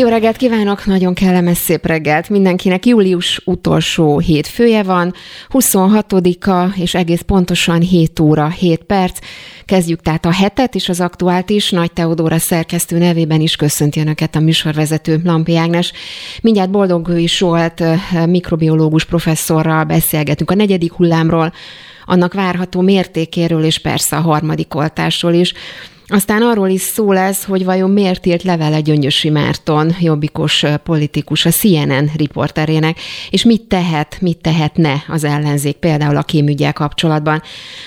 Jó reggelt kívánok, nagyon kellemes szép reggelt mindenkinek. Július utolsó hétfője van, 26-a, és egész pontosan 7 óra, 7 perc. Kezdjük tehát a hetet, és az aktuált is. Nagy Teodóra szerkesztő nevében is köszönti Önöket a műsorvezető Lampi Ágnes. Mindjárt Boldog is volt mikrobiológus professzorral beszélgetünk a negyedik hullámról, annak várható mértékéről, és persze a harmadik oltásról is. Aztán arról is szó lesz, hogy vajon miért írt levele Gyöngyösi Márton, jobbikos politikus, a CNN riporterének, és mit tehet, mit tehetne az ellenzék például a kémügyel kapcsolatban.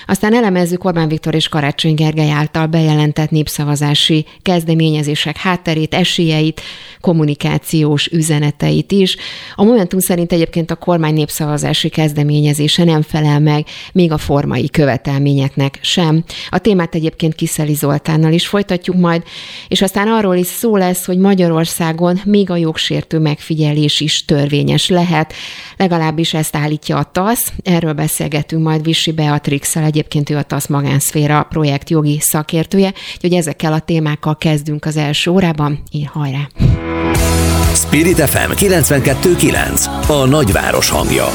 Aztán elemezzük Orbán Viktor és Karácsony Gergely által bejelentett népszavazási kezdeményezések hátterét, esélyeit, kommunikációs üzeneteit is. A Momentum szerint egyébként a kormány népszavazási kezdeményezése nem felel meg még a formai követelményeknek sem. A témát egyébként Kiszeli Zoltán Zoltánnal is folytatjuk majd, és aztán arról is szó lesz, hogy Magyarországon még a jogsértő megfigyelés is törvényes lehet, legalábbis ezt állítja a TASZ. Erről beszélgetünk majd Visi beatrix egyébként ő a TASZ magánszféra projekt jogi szakértője, úgyhogy ezekkel a témákkal kezdünk az első órában. Én hajrá! Spirit FM 92.9 A nagyváros hangja.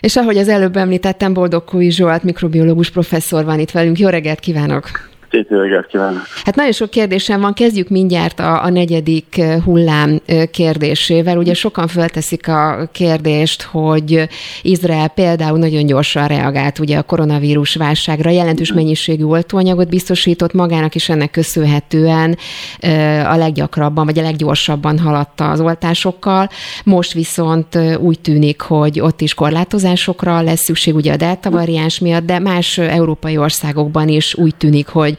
És ahogy az előbb említettem, Boldog Kói Zsolt, mikrobiológus professzor van itt velünk. Jó reggelt kívánok! Szép reggelt kívánok! Hát nagyon sok kérdésem van, kezdjük mindjárt a, a negyedik hullám kérdésével. Ugye sokan fölteszik a kérdést, hogy Izrael például nagyon gyorsan reagált ugye a koronavírus válságra, jelentős mennyiségű oltóanyagot biztosított magának, és ennek köszönhetően a leggyakrabban, vagy a leggyorsabban haladta az oltásokkal. Most viszont úgy tűnik, hogy ott is korlátozásokra lesz szükség ugye a delta variáns miatt, de más európai országokban is úgy tűnik, hogy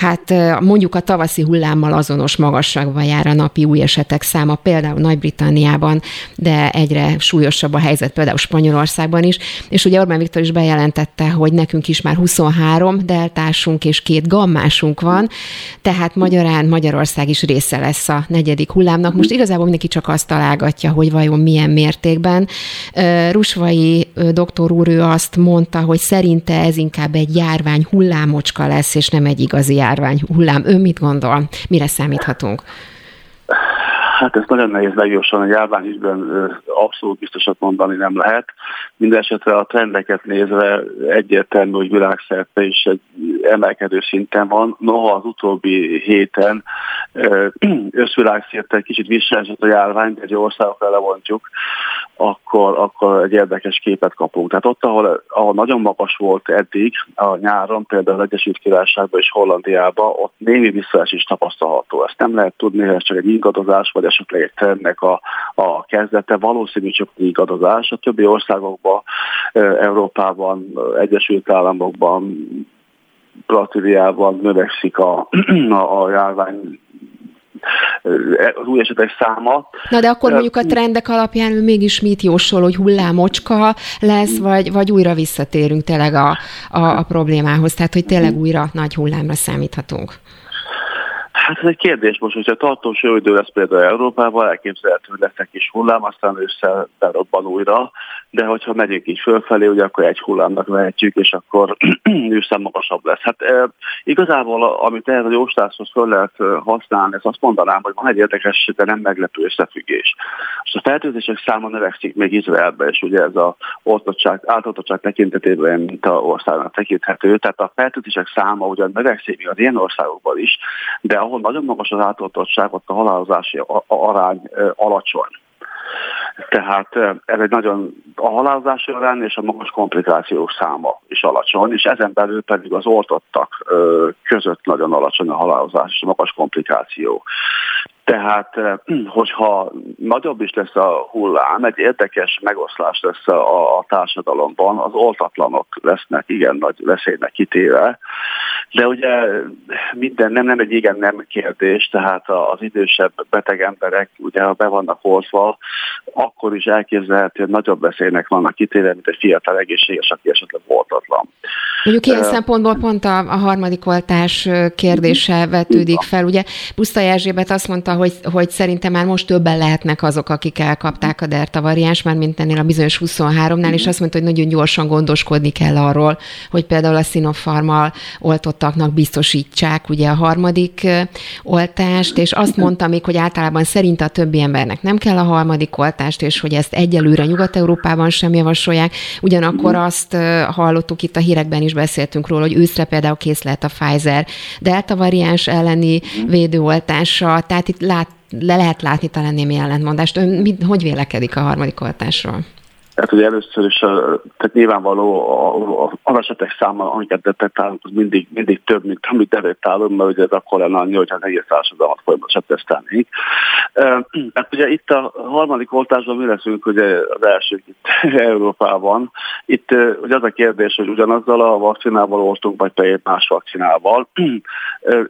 hát mondjuk a tavaszi hullámmal azonos magasságban jár a napi új esetek száma, például Nagy-Britanniában, de egyre súlyosabb a helyzet például Spanyolországban is, és ugye Orbán Viktor is bejelentette, hogy nekünk is már 23 deltásunk és két gammásunk van, tehát magyarán Magyarország is része lesz a negyedik hullámnak. Most igazából mindenki csak azt találgatja, hogy vajon milyen mértékben. Rusvai doktor úr ő azt mondta, hogy szerinte ez inkább egy járvány hullámocska lesz, és nem egy igazi járvány hullám. Ön mit gondol? Mire számíthatunk? Hát ez nagyon nehéz legjosan, a járványügyben abszolút biztosat mondani nem lehet. Mindenesetre a trendeket nézve egyértelmű, hogy világszerte is egy emelkedő szinten van. Noha az utóbbi héten összvilágszerte kicsit visszaesett a járvány, de egy országokra levontjuk, akkor, akkor egy érdekes képet kapunk. Tehát ott, ahol, ahol nagyon magas volt eddig a nyáron, például az Egyesült Királyságban és Hollandiában, ott némi visszaesés tapasztalható. Ezt nem lehet tudni, hogy ez csak egy ingadozás, vagy esetleg egy trendnek a, a kezdete. Valószínű csak egy ingadozás. A többi országokban, Európában, Egyesült Államokban, Brazíliában növekszik a, a, a járvány az új esetek száma. Na de akkor mondjuk a trendek alapján ő mégis mit jósol, hogy hullámocska lesz, vagy, vagy újra visszatérünk tényleg a, a, a problémához, tehát hogy tényleg újra nagy hullámra számíthatunk. Hát ez egy kérdés most, hogyha tartós jó idő lesz például Európában, elképzelhető, hogy lesz egy kis hullám, aztán ősszel berobban újra, de hogyha megyünk így fölfelé, ugye akkor egy hullámnak vehetjük, és akkor ősszel magasabb lesz. Hát e, igazából, amit ehhez a jósláshoz föl lehet használni, ezt azt mondanám, hogy van egy érdekes, de nem meglepő összefüggés. És a fertőzések száma növekszik még Izraelben, és ugye ez a oltottság, átoltottság tekintetében, mint a országnak tekinthető. Tehát a fertőzések száma ugyan növekszik még az ilyen országokban is, de ahol nagyon magas az átoltottság, ott a halálozási arány alacsony. Tehát ez egy nagyon a halálozási arány és a magas komplikációk száma is alacsony, és ezen belül pedig az oltottak között nagyon alacsony a halálozás és a magas komplikáció. Tehát, hogyha nagyobb is lesz a hullám, egy érdekes megoszlás lesz a, a társadalomban, az oltatlanok lesznek igen nagy veszélynek kitéve, de ugye minden nem, nem egy igen nem kérdés, tehát az idősebb beteg emberek, ugye ha be vannak oltva, akkor is elképzelhető, hogy nagyobb veszélynek vannak kitéve, mint egy fiatal egészséges, aki esetleg oltatlan. Mondjuk ilyen uh, szempontból pont a, a harmadik oltás kérdése vetődik fel. Ugye Pusztai Erzsébet azt mondta, hogy, hogy szerintem már most többen lehetnek azok, akik elkapták a delta variáns, már mint ennél a bizonyos 23-nál, és azt mondta, hogy nagyon gyorsan gondoskodni kell arról, hogy például a Sinopharmal oltottaknak biztosítsák ugye a harmadik oltást, és azt mondta még, hogy általában szerint a többi embernek nem kell a harmadik oltást, és hogy ezt egyelőre Nyugat-Európában sem javasolják. Ugyanakkor azt hallottuk itt a hírekben is beszéltünk róla, hogy őszre például kész lehet a Pfizer delta variáns elleni védőoltása, tehát itt lát, le lehet látni talán némi ellentmondást. Ön mit, hogy vélekedik a harmadik oltásról? Tehát ugye először is, tehát nyilvánvaló az esetek száma, amiket detektálunk, az mindig, mindig több, mint amit detektálunk, mert ugye ez akkor lenne annyi, hogyha az egész társadalmat folyamatosan tesztelnénk. Hát ugye itt a harmadik oltásban mi leszünk ugye az elsők itt Európában. Itt ugye az a kérdés, hogy ugyanazzal a vakcinával oltunk, vagy pedig más vakcinával.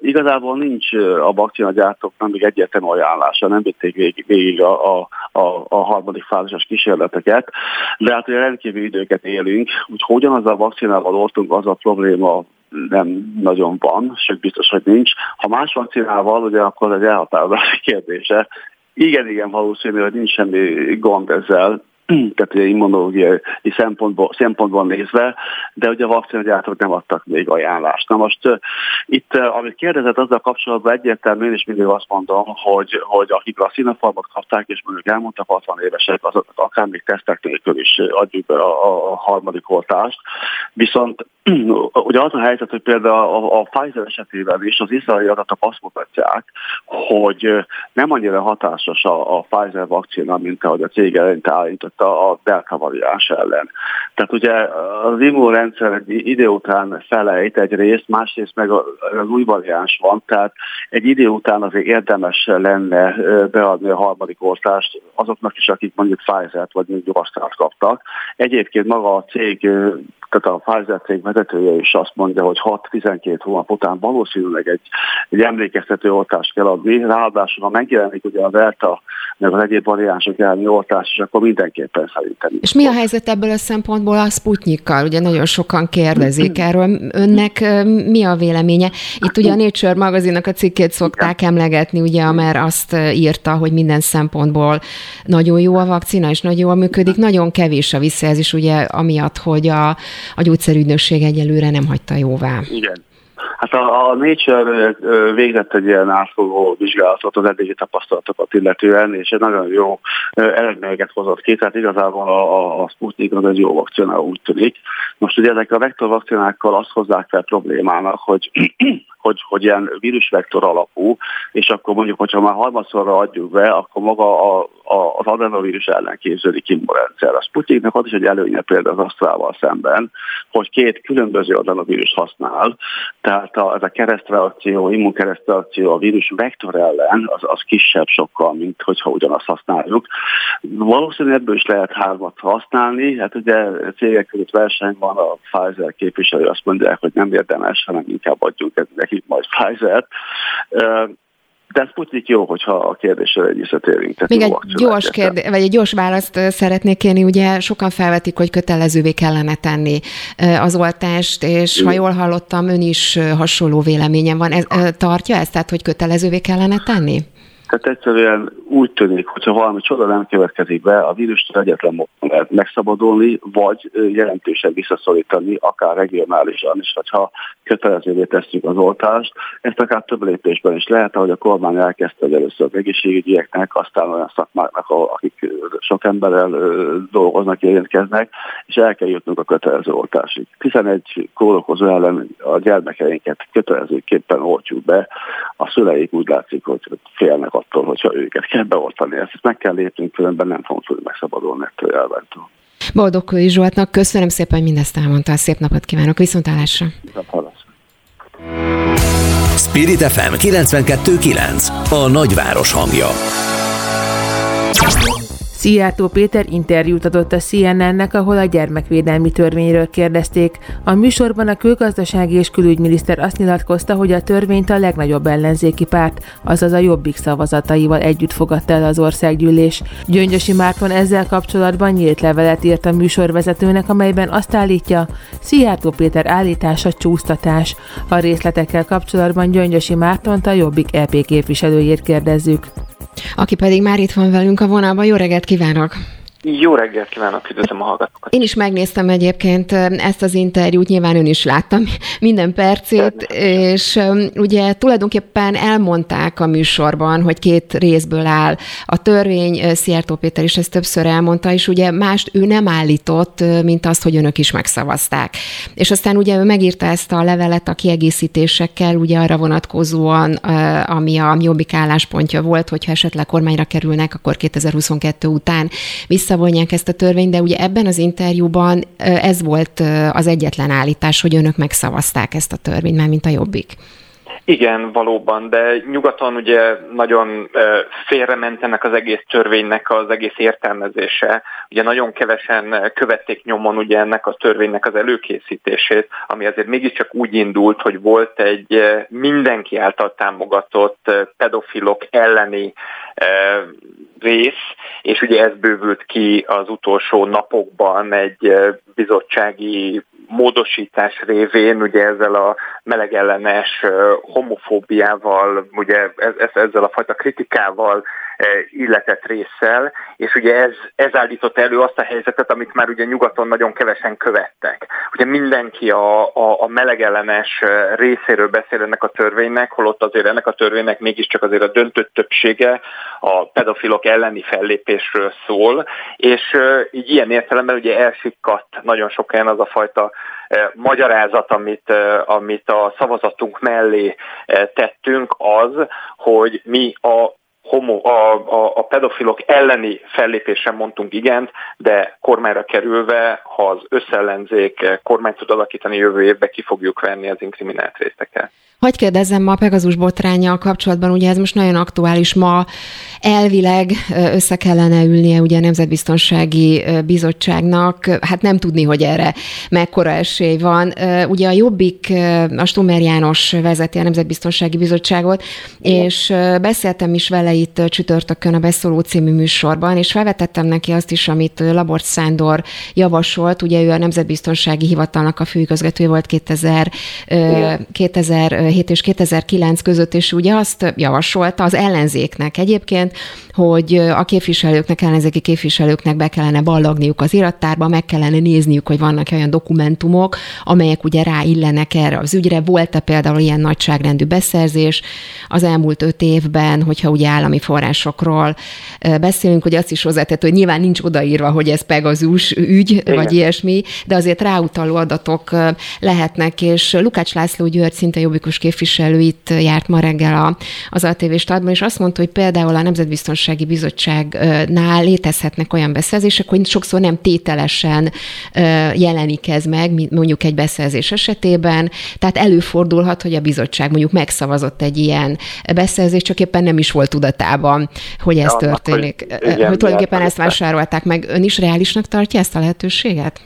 Igazából nincs a vakcina gyártóknak még egyetlen ajánlása, nem vitték végig, végig a, a, a, a harmadik fázisas kísérleteket. De hát ugye rendkívül időket élünk, úgyhogy ugyanaz a vakcinával oltunk, az a probléma nem nagyon van, sőt biztos, hogy nincs. Ha más vakcinával, ugye akkor egy elhatározási kérdése. Igen, igen, valószínű, hogy nincs semmi gond ezzel, tehát ugye immunológiai szempontból, szempontból nézve, de ugye a vakcinagyártók nem adtak még ajánlást. Na most itt, amit kérdezett azzal kapcsolatban egyértelműen, és mindig azt mondom, hogy, hogy akik a színafarmat kapták, és mondjuk elmondtak 60 évesek, azok akár még tesztek nélkül is adjuk be a, a harmadik oltást. Viszont ugye az a helyzet, hogy például a, a Pfizer esetében is az izraeli adatok azt mutatják, hogy nem annyira hatásos a, a Pfizer vakcina, mint ahogy a cég eleinte állította a delta variáns ellen. Tehát ugye az immunrendszer egy idő után felejt egy részt, másrészt meg az új variáns van, tehát egy idő után azért érdemes lenne beadni a harmadik oltást azoknak is, akik mondjuk Pfizer-t vagy mondjuk Astra-t kaptak. Egyébként maga a cég tehát a Pfizer cég vezetője is azt mondja, hogy 6-12 hónap után valószínűleg egy, egy emlékeztető oltást kell adni, ráadásul ha megjelenik ugye a Delta, meg az egyéb variánsok elleni oltás, és akkor mindenképpen szerintem. És mi a helyzet ebből a szempontból a Sputnikkal? Ugye nagyon sokan kérdezik erről. Önnek mi a véleménye? Itt ugye a Nature magazinnak a cikkét szokták emlegetni, ugye, amer azt írta, hogy minden szempontból nagyon jó a vakcina, és nagyon jól működik. Nagyon kevés a visszajelzés, ugye, amiatt, hogy a, a gyógyszerügynökség egyelőre nem hagyta jóvá. Igen. Hát a, a Nature végzett egy ilyen átfogó vizsgálatot az eddigi tapasztalatokat illetően, és egy nagyon jó eredményeket hozott ki, tehát igazából a, a, a Sputnik az egy jó vakcina úgy tűnik. Most ugye ezek a vektor vakcinákkal azt hozzák fel problémának, hogy hogy, hogy ilyen vírusvektor alapú, és akkor mondjuk, hogyha már harmadszorra adjuk be, akkor maga a, a, az adenovírus ellen képződik immunrendszer. A Sputniknek az is egy előnye például az Asztrával szemben, hogy két különböző adenovírus használ, tehát a, ez a keresztreakció, immunkeresztreakció a vírus vektor ellen az, az kisebb sokkal, mint hogyha ugyanazt használjuk. Valószínűleg ebből is lehet hármat használni, hát ugye cégek között verseny van, a Pfizer képviselő azt mondják, hogy nem érdemes, hanem inkább adjunk nekik majd Pfizer-t. De Sputnik jó, hogyha a kérdésre egy visszatérünk. Még egy gyors, kérdé- vagy egy gyors választ szeretnék kérni. Ugye sokan felvetik, hogy kötelezővé kellene tenni az oltást, és ha jól hallottam, ön is hasonló véleményen van. Ez, tartja ezt, tehát hogy kötelezővé kellene tenni? Tehát egyszerűen úgy tűnik, hogyha valami csoda nem következik be, a vírustól egyetlen módon lehet megszabadulni, vagy jelentősen visszaszorítani, akár regionálisan is, hogyha kötelezővé tesszük az oltást. Ezt akár több lépésben is lehet, ahogy a kormány elkezdte, először az egészségügyieknek, aztán olyan szakmáknak, akik sok emberrel dolgoznak, jelentkeznek, és el kell jutnunk a kötelező oltásig. 11 kórokozó ellen a gyermekeinket kötelezőképpen oltjuk be, a szüleik úgy látszik, hogy félnek attól, hogyha őket kell beoltani. Ezt meg kell lépnünk, különben nem fogunk tudni megszabadulni ettől elventől. Boldog Kői Zsoltnak köszönöm szépen, hogy mindezt elmondtál. Szép napot kívánok, viszontlátásra! Spirit FM 92.9 A nagyváros hangja Szijjártó Péter interjút adott a CNN-nek, ahol a gyermekvédelmi törvényről kérdezték. A műsorban a külgazdasági és külügyminiszter azt nyilatkozta, hogy a törvényt a legnagyobb ellenzéki párt, azaz a Jobbik szavazataival együtt fogadta el az országgyűlés. Gyöngyösi Márton ezzel kapcsolatban nyílt levelet írt a műsorvezetőnek, amelyben azt állítja, Szijjártó Péter állítása csúsztatás. A részletekkel kapcsolatban Gyöngyösi Mártont a Jobbik EP képviselőjét kérdezzük aki pedig már itt van velünk a vonalban. Jó reggelt kívánok! Jó reggelt kívánok, üdvözlöm a hallgatókat. Én is megnéztem egyébként ezt az interjút, nyilván ön is láttam minden percét, és ugye tulajdonképpen elmondták a műsorban, hogy két részből áll a törvény, Szijjártó Péter is ezt többször elmondta, és ugye mást ő nem állított, mint azt, hogy önök is megszavazták. És aztán ugye ő megírta ezt a levelet a kiegészítésekkel, ugye arra vonatkozóan, ami a jobbik álláspontja volt, hogyha esetleg kormányra kerülnek, akkor 2022 után vissza visszavonják ezt a törvényt, de ugye ebben az interjúban ez volt az egyetlen állítás, hogy önök megszavazták ezt a törvényt, már mint a jobbik. Igen, valóban, de nyugaton ugye nagyon félrement az egész törvénynek az egész értelmezése. Ugye nagyon kevesen követték nyomon ugye ennek a törvénynek az előkészítését, ami azért mégiscsak úgy indult, hogy volt egy mindenki által támogatott pedofilok elleni rész, és ugye ez bővült ki az utolsó napokban egy bizottsági módosítás révén, ugye ezzel a melegellenes homofóbiával, ugye ezzel a fajta kritikával illetett résszel, és ugye ez, ez állított elő azt a helyzetet, amit már ugye nyugaton nagyon kevesen követtek. Ugye mindenki a, a, a melegellenes részéről beszél ennek a törvénynek, holott azért ennek a törvénynek mégiscsak azért a döntött többsége a pedofilok elleni fellépésről szól, és így ilyen értelemben ugye elsikkadt nagyon sok az a fajta magyarázat, amit, amit a szavazatunk mellé tettünk, az, hogy mi a homo, a, a, a pedofilok elleni fellépésen mondtunk igent, de kormányra kerülve, ha az összellenzék kormányt tud alakítani jövő évben, ki fogjuk venni az inkriminált részeket. Hogy kérdezzem ma a Pegazus botrányjal kapcsolatban, ugye ez most nagyon aktuális ma, elvileg össze kellene ülnie ugye a Nemzetbiztonsági Bizottságnak, hát nem tudni, hogy erre mekkora esély van. Ugye a Jobbik, a Stumer János vezeti a Nemzetbiztonsági Bizottságot, és beszéltem is vele itt csütörtökön a Beszóló című műsorban, és felvetettem neki azt is, amit Labort Sándor javasolt, ugye ő a Nemzetbiztonsági Hivatalnak a főigazgatója volt 2000, 2007 és 2009 között, és ugye azt javasolta az ellenzéknek egyébként, hogy a képviselőknek, ellenzéki képviselőknek be kellene ballagniuk az irattárba, meg kellene nézniük, hogy vannak olyan dokumentumok, amelyek ugye ráillenek erre az ügyre. Volt-e például ilyen nagyságrendű beszerzés az elmúlt öt évben, hogyha ugye állami forrásokról beszélünk, hogy azt is hozzátett, hogy nyilván nincs odaírva, hogy ez Pegazus ügy, Igen. vagy ilyesmi, de azért ráutaló adatok lehetnek, és Lukács László György szinte jobbikus képviselő itt járt ma reggel a, az ATV stadban, és azt mondta, hogy például a Nemzetbiztonsági Bizottságnál létezhetnek olyan beszerzések, hogy sokszor nem tételesen jelenik ez meg, mondjuk egy beszerzés esetében, tehát előfordulhat, hogy a bizottság mondjuk megszavazott egy ilyen beszerzést, csak éppen nem is volt tudatában, hogy ez ja, történik. Hogy, igen, hogy tulajdonképpen ezt vásárolták meg. Ön is reálisnak tartja ezt a lehetőséget?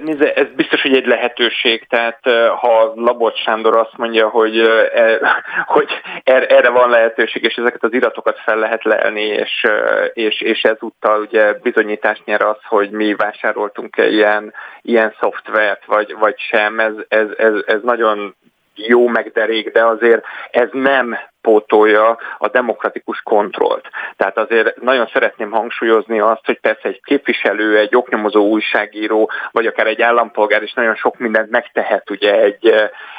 Nézze, ez biztos, hogy egy lehetőség, tehát ha Labort Sándor azt mondja, hogy, e, hogy er, erre van lehetőség, és ezeket az iratokat fel lehet leelni, és, és, és ezúttal ugye bizonyítást nyer az, hogy mi vásároltunk-e ilyen, ilyen szoftvert, vagy, vagy sem, ez, ez, ez, ez nagyon jó megderék, de azért ez nem pótolja a demokratikus kontrollt. Tehát azért nagyon szeretném hangsúlyozni azt, hogy persze egy képviselő, egy oknyomozó újságíró, vagy akár egy állampolgár is nagyon sok mindent megtehet ugye egy,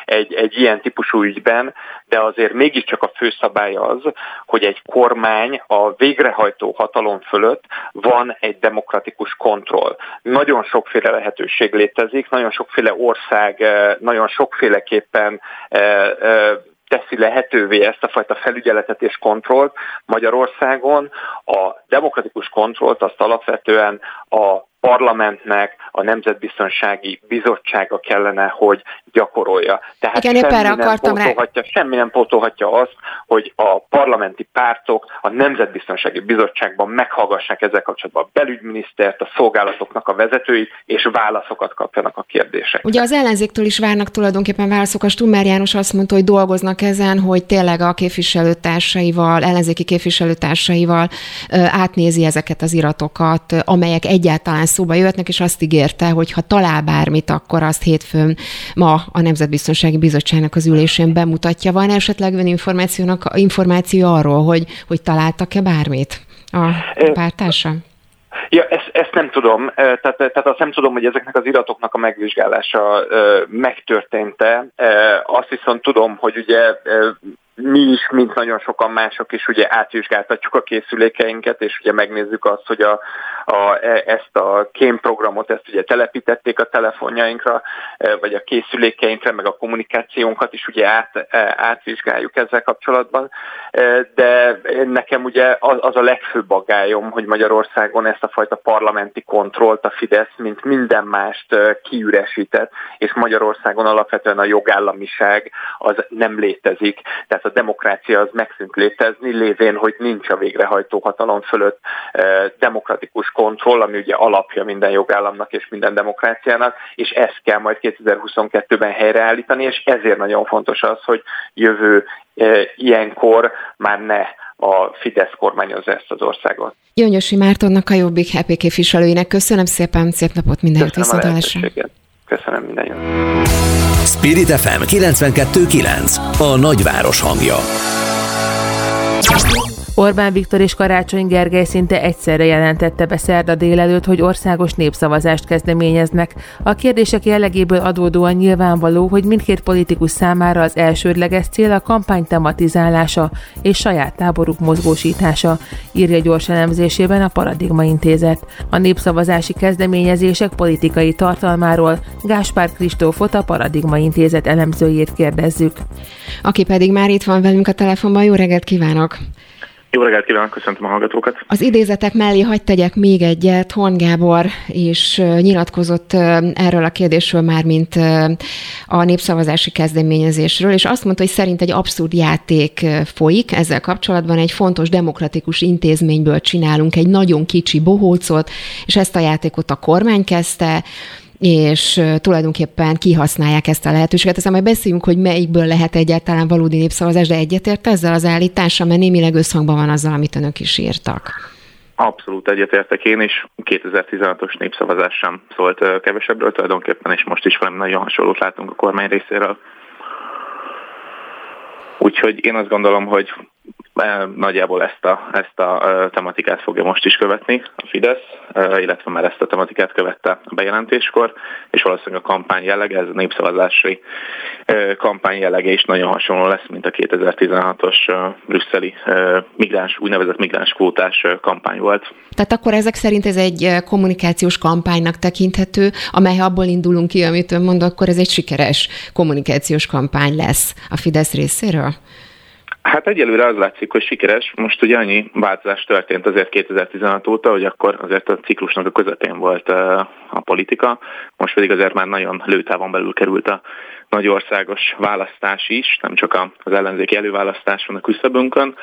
egy, egy ilyen típusú ügyben, de azért mégiscsak a főszabály az, hogy egy kormány a végrehajtó hatalom fölött van egy demokratikus kontroll. Nagyon sokféle lehetőség létezik, nagyon sokféle ország, nagyon sokféleképpen teszi lehetővé ezt a fajta felügyeletet és kontrollt Magyarországon. A demokratikus kontrollt azt alapvetően a parlamentnek a Nemzetbiztonsági Bizottsága kellene, hogy gyakorolja. Tehát Igen, semmi, nem rá... semmi nem pótolhatja azt, hogy a parlamenti pártok a Nemzetbiztonsági Bizottságban meghallgassák ezzel kapcsolatban a belügyminisztert, a szolgálatoknak a vezetőit, és válaszokat kapjanak a kérdésekre. Ugye az ellenzéktől is várnak tulajdonképpen válaszokat. Stummer János azt mondta, hogy dolgoznak ezen, hogy tényleg a képviselőtársaival, ellenzéki képviselőtársaival átnézi ezeket az iratokat, amelyek egyáltalán szóba jöhetnek, és azt ígérte, hogy ha talál bármit, akkor azt hétfőn ma a Nemzetbiztonsági Bizottságnak az ülésén bemutatja. Van esetleg ön információnak, információ arról, hogy, hogy találtak-e bármit a pártársa? Ja, ezt, ezt nem tudom. Tehát, tehát azt nem tudom, hogy ezeknek az iratoknak a megvizsgálása megtörtént-e. Azt viszont tudom, hogy ugye mi is, mint nagyon sokan mások is ugye átvizsgáltatjuk a készülékeinket, és ugye megnézzük azt, hogy a, a, e, ezt a kémprogramot, ezt ugye telepítették a telefonjainkra, e, vagy a készülékeinkre, meg a kommunikációnkat is ugye át, e, átvizsgáljuk ezzel kapcsolatban. De nekem ugye az, a legfőbb aggályom, hogy Magyarországon ezt a fajta parlamenti kontrollt a Fidesz, mint minden mást kiüresített, és Magyarországon alapvetően a jogállamiság az nem létezik. Tehát a demokrácia az megszűnt létezni, lévén, hogy nincs a végrehajtó hatalom fölött demokratikus kontroll, ami ugye alapja minden jogállamnak és minden demokráciának, és ezt kell majd 2022-ben helyreállítani, és ezért nagyon fontos az, hogy jövő ilyenkor már ne a Fidesz kormányozza ezt az országot. Gyöngyösi Mártonnak, a Jobbik EP képviselőinek köszönöm szépen, szép napot, minden jót viszontlátásra. Köszönöm minden jót. Spirit FM 92.9 A nagyváros hangja. Orbán Viktor és Karácsony Gergely szinte egyszerre jelentette be szerda délelőtt, hogy országos népszavazást kezdeményeznek. A kérdések jellegéből adódóan nyilvánvaló, hogy mindkét politikus számára az elsődleges cél a kampány tematizálása és saját táboruk mozgósítása, írja gyors elemzésében a Paradigma Intézet. A népszavazási kezdeményezések politikai tartalmáról Gáspár Kristófot a Paradigma Intézet elemzőjét kérdezzük. Aki pedig már itt van velünk a telefonban, jó reggelt kívánok! Jó reggelt kívánok, köszöntöm a hallgatókat. Az idézetek mellé hagyd tegyek még egyet. Horn Gábor is nyilatkozott erről a kérdésről már, mint a népszavazási kezdeményezésről, és azt mondta, hogy szerint egy abszurd játék folyik ezzel kapcsolatban, egy fontos demokratikus intézményből csinálunk egy nagyon kicsi bohócot, és ezt a játékot a kormány kezdte, és tulajdonképpen kihasználják ezt a lehetőséget. Aztán majd beszéljünk, hogy melyikből lehet egyáltalán valódi népszavazás, de egyetért ezzel az állítással, mert némileg összhangban van azzal, amit önök is írtak. Abszolút egyetértek én is. 2016-os népszavazás sem szólt kevesebbről tulajdonképpen, és most is valami nagyon hasonlót látunk a kormány részéről. Úgyhogy én azt gondolom, hogy nagyjából ezt a, ezt a tematikát fogja most is követni a Fidesz, illetve már ezt a tematikát követte a bejelentéskor, és valószínűleg a kampány jellege, ez a népszavazási kampány jellege is nagyon hasonló lesz, mint a 2016-os brüsszeli migráns, úgynevezett migráns kvótás kampány volt. Tehát akkor ezek szerint ez egy kommunikációs kampánynak tekinthető, amely abból indulunk ki, amit ön mond, akkor ez egy sikeres kommunikációs kampány lesz a Fidesz részéről? Hát egyelőre az látszik, hogy sikeres. Most ugye annyi változás történt azért 2016 óta, hogy akkor azért a ciklusnak a közepén volt a politika, most pedig azért már nagyon lőtávon belül került a nagy országos választás is, nem csak az ellenzéki előválasztás van a küszöbünkön.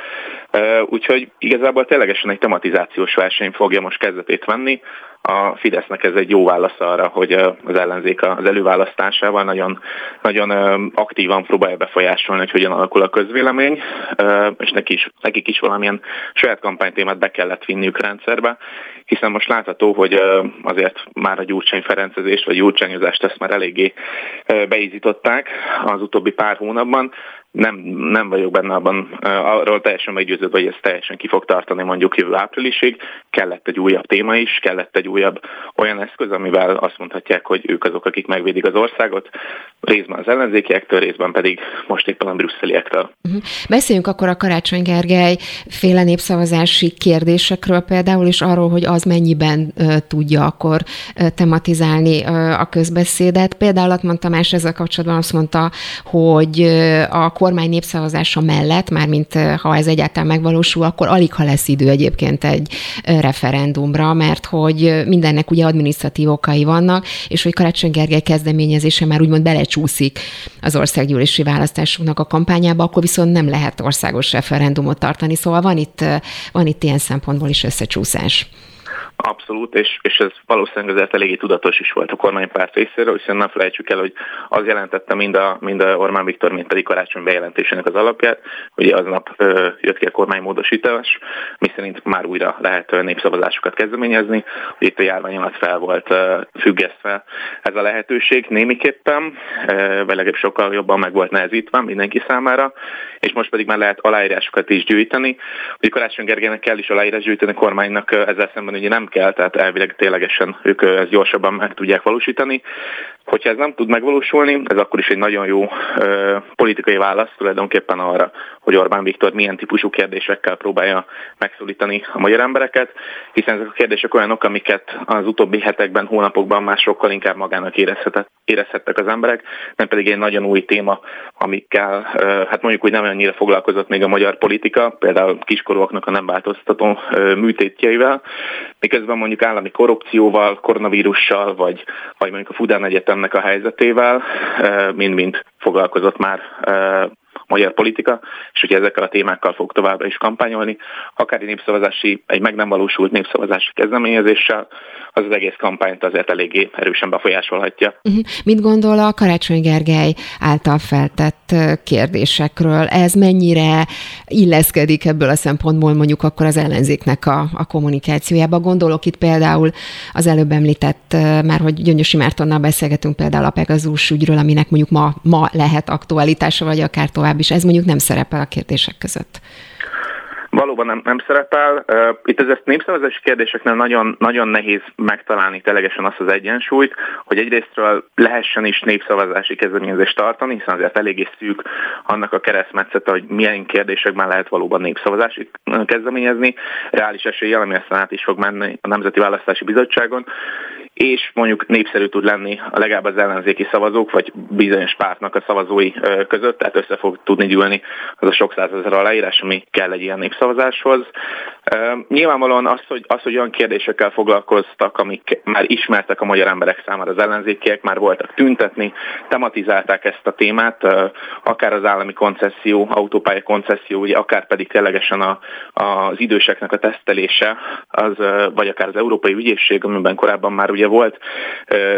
Úgyhogy igazából ténylegesen egy tematizációs verseny fogja most kezdetét venni, a Fidesznek ez egy jó válasz arra, hogy az ellenzék az előválasztásával nagyon, nagyon aktívan próbálja befolyásolni, hogy hogyan alakul a közvélemény, és neki is, nekik is valamilyen saját kampánytémát be kellett vinniük rendszerbe, hiszen most látható, hogy azért már a Gyurcsány Ferencezést vagy Gyurcsányozást ezt már eléggé beízították az utóbbi pár hónapban, nem, nem vagyok benne abban, arról teljesen meggyőződve, hogy ez teljesen ki fog tartani mondjuk jövő áprilisig. Kellett egy újabb téma is, kellett egy újabb olyan eszköz, amivel azt mondhatják, hogy ők azok, akik megvédik az országot, részben az ellenzékiektől, részben pedig most éppen a brüsszeliektől. Uh-huh. Beszéljünk akkor a Karácsony Gergely féle népszavazási kérdésekről például, és arról, hogy az mennyiben tudja akkor tematizálni a közbeszédet. Például Atman Tamás ezzel kapcsolatban azt mondta, hogy a kormány népszavazása mellett, mármint ha ez egyáltalán megvalósul, akkor alig ha lesz idő egyébként egy referendumra, mert hogy mindennek ugye adminisztratív okai vannak, és hogy Karácsony Gergely kezdeményezése már úgymond belecsúszik az országgyűlési választásoknak a kampányába, akkor viszont nem lehet országos referendumot tartani. Szóval van itt, van itt ilyen szempontból is összecsúszás. Abszolút, és, és ez valószínűleg azért eléggé tudatos is volt a kormánypárt részéről, hiszen nem felejtsük el, hogy az jelentette mind a, mind a Orbán Viktor, mind pedig karácsony bejelentésének az alapját, hogy aznap ö, jött ki a kormánymódosítás, miszerint már újra lehet népszavazásokat kezdeményezni, itt a járvány alatt fel volt ö, függesztve ez a lehetőség némiképpen, vagy sokkal jobban meg volt nehezítve mindenki számára, és most pedig már lehet aláírásokat is gyűjteni. Ugye Karácsony Gergelynek kell is aláírás gyűjteni, a kormánynak ezzel szemben ugye nem kell, tehát elvileg ténylegesen ők ezt gyorsabban meg tudják valósítani. Hogyha ez nem tud megvalósulni, ez akkor is egy nagyon jó ö, politikai válasz tulajdonképpen arra, hogy Orbán Viktor milyen típusú kérdésekkel próbálja megszólítani a magyar embereket, hiszen ezek a kérdések olyanok, amiket az utóbbi hetekben, hónapokban már sokkal inkább magának érezhettek az emberek, nem pedig egy nagyon új téma, amikkel, hát mondjuk úgy nem annyira foglalkozott még a magyar politika, például kiskorúaknak a nem változtató műtétjeivel, miközben mondjuk állami korrupcióval, koronavírussal, vagy, vagy mondjuk a Fudán Egyetemnek a helyzetével mind-mind foglalkozott már magyar politika, és hogy ezekkel a témákkal fog továbbra is kampányolni, akár egy népszavazási, egy meg nem valósult népszavazási kezdeményezéssel, az az egész kampányt azért eléggé erősen befolyásolhatja. Uh-huh. Mit gondol a Karácsony Gergely által feltett kérdésekről? Ez mennyire illeszkedik ebből a szempontból mondjuk akkor az ellenzéknek a, a kommunikációjába? Gondolok itt például az előbb említett, már hogy Gyöngyösi Mártonnal beszélgetünk például a Pegazus ügyről, aminek mondjuk ma, ma lehet aktualitása, vagy akár tovább is. Ez mondjuk nem szerepel a kérdések között. Valóban nem, nem szerepel. Itt ez népszavazási kérdéseknél nagyon, nagyon nehéz megtalálni telegesen azt az egyensúlyt, hogy egyrésztről lehessen is népszavazási kezdeményezést tartani, hiszen azért eléggé szűk annak a keresztmetszete, hogy milyen kérdésekben lehet valóban népszavazási kezdeményezni. Reális eséllyel, ami aztán át is fog menni a Nemzeti Választási Bizottságon, és mondjuk népszerű tud lenni a legalább az ellenzéki szavazók, vagy bizonyos pártnak a szavazói között, tehát össze fog tudni gyűlni az a sok százezer aláírás, ami kell egy ilyen népszavazáshoz. Nyilvánvalóan az, hogy, az, hogy olyan kérdésekkel foglalkoztak, amik már ismertek a magyar emberek számára az ellenzékiek, már voltak tüntetni, tematizálták ezt a témát, akár az állami koncesszió, autópálya koncesszió, akár pedig ténylegesen a, az időseknek a tesztelése, az, vagy akár az Európai Ügyészség, amiben korábban már ugye volt